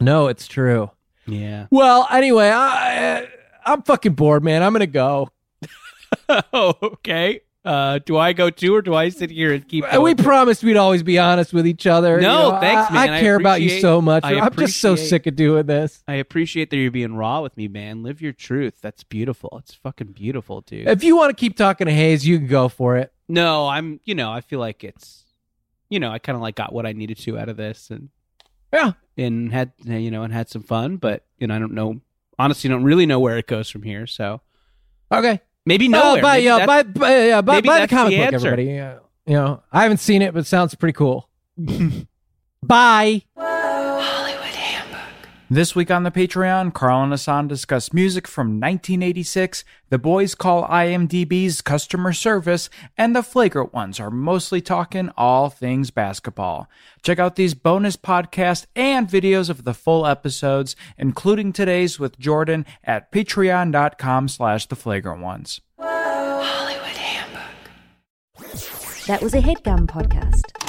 [SPEAKER 2] No, it's true.
[SPEAKER 3] Yeah.
[SPEAKER 2] Well, anyway, I I'm fucking bored, man. I'm gonna go.
[SPEAKER 3] oh, okay. Uh, do I go too, or do I sit here and keep?
[SPEAKER 2] And we promised we'd always be honest with each other.
[SPEAKER 3] No,
[SPEAKER 2] You know,
[SPEAKER 3] thanks,
[SPEAKER 2] I,
[SPEAKER 3] man.
[SPEAKER 2] I
[SPEAKER 3] I
[SPEAKER 2] care about you so much.
[SPEAKER 3] I
[SPEAKER 2] I'm just so sick of doing this.
[SPEAKER 3] I appreciate that you're being raw with me, man. Live your truth. That's beautiful. It's fucking beautiful, dude.
[SPEAKER 2] If you want to keep talking to Hayes, you can go for it.
[SPEAKER 3] no, I'm. You know, I feel like it's. You know, I kind of like got what I needed to out of this, and
[SPEAKER 2] Yeah.
[SPEAKER 3] and had you know and had some fun, but you know I don't know. Honestly, don't really know where it goes from here. So
[SPEAKER 2] Okay.
[SPEAKER 3] Maybe
[SPEAKER 2] No,
[SPEAKER 3] nowhere.
[SPEAKER 2] buy,
[SPEAKER 3] Maybe
[SPEAKER 2] yeah, buy, buy, yeah, buy, buy the comic
[SPEAKER 3] the
[SPEAKER 2] book, everybody. Yeah. You know, I haven't seen it, but it sounds pretty cool. Bye.
[SPEAKER 4] This week on the Patreon, Carl and Hassan discuss music from 1986, The Boys Call IMDb's customer service, and the Flagrant Ones are mostly talking all things basketball. Check out these bonus podcasts and videos of the full episodes, including today's with Jordan at patreon.com slash the flagrant ones.
[SPEAKER 7] That was a headgum podcast.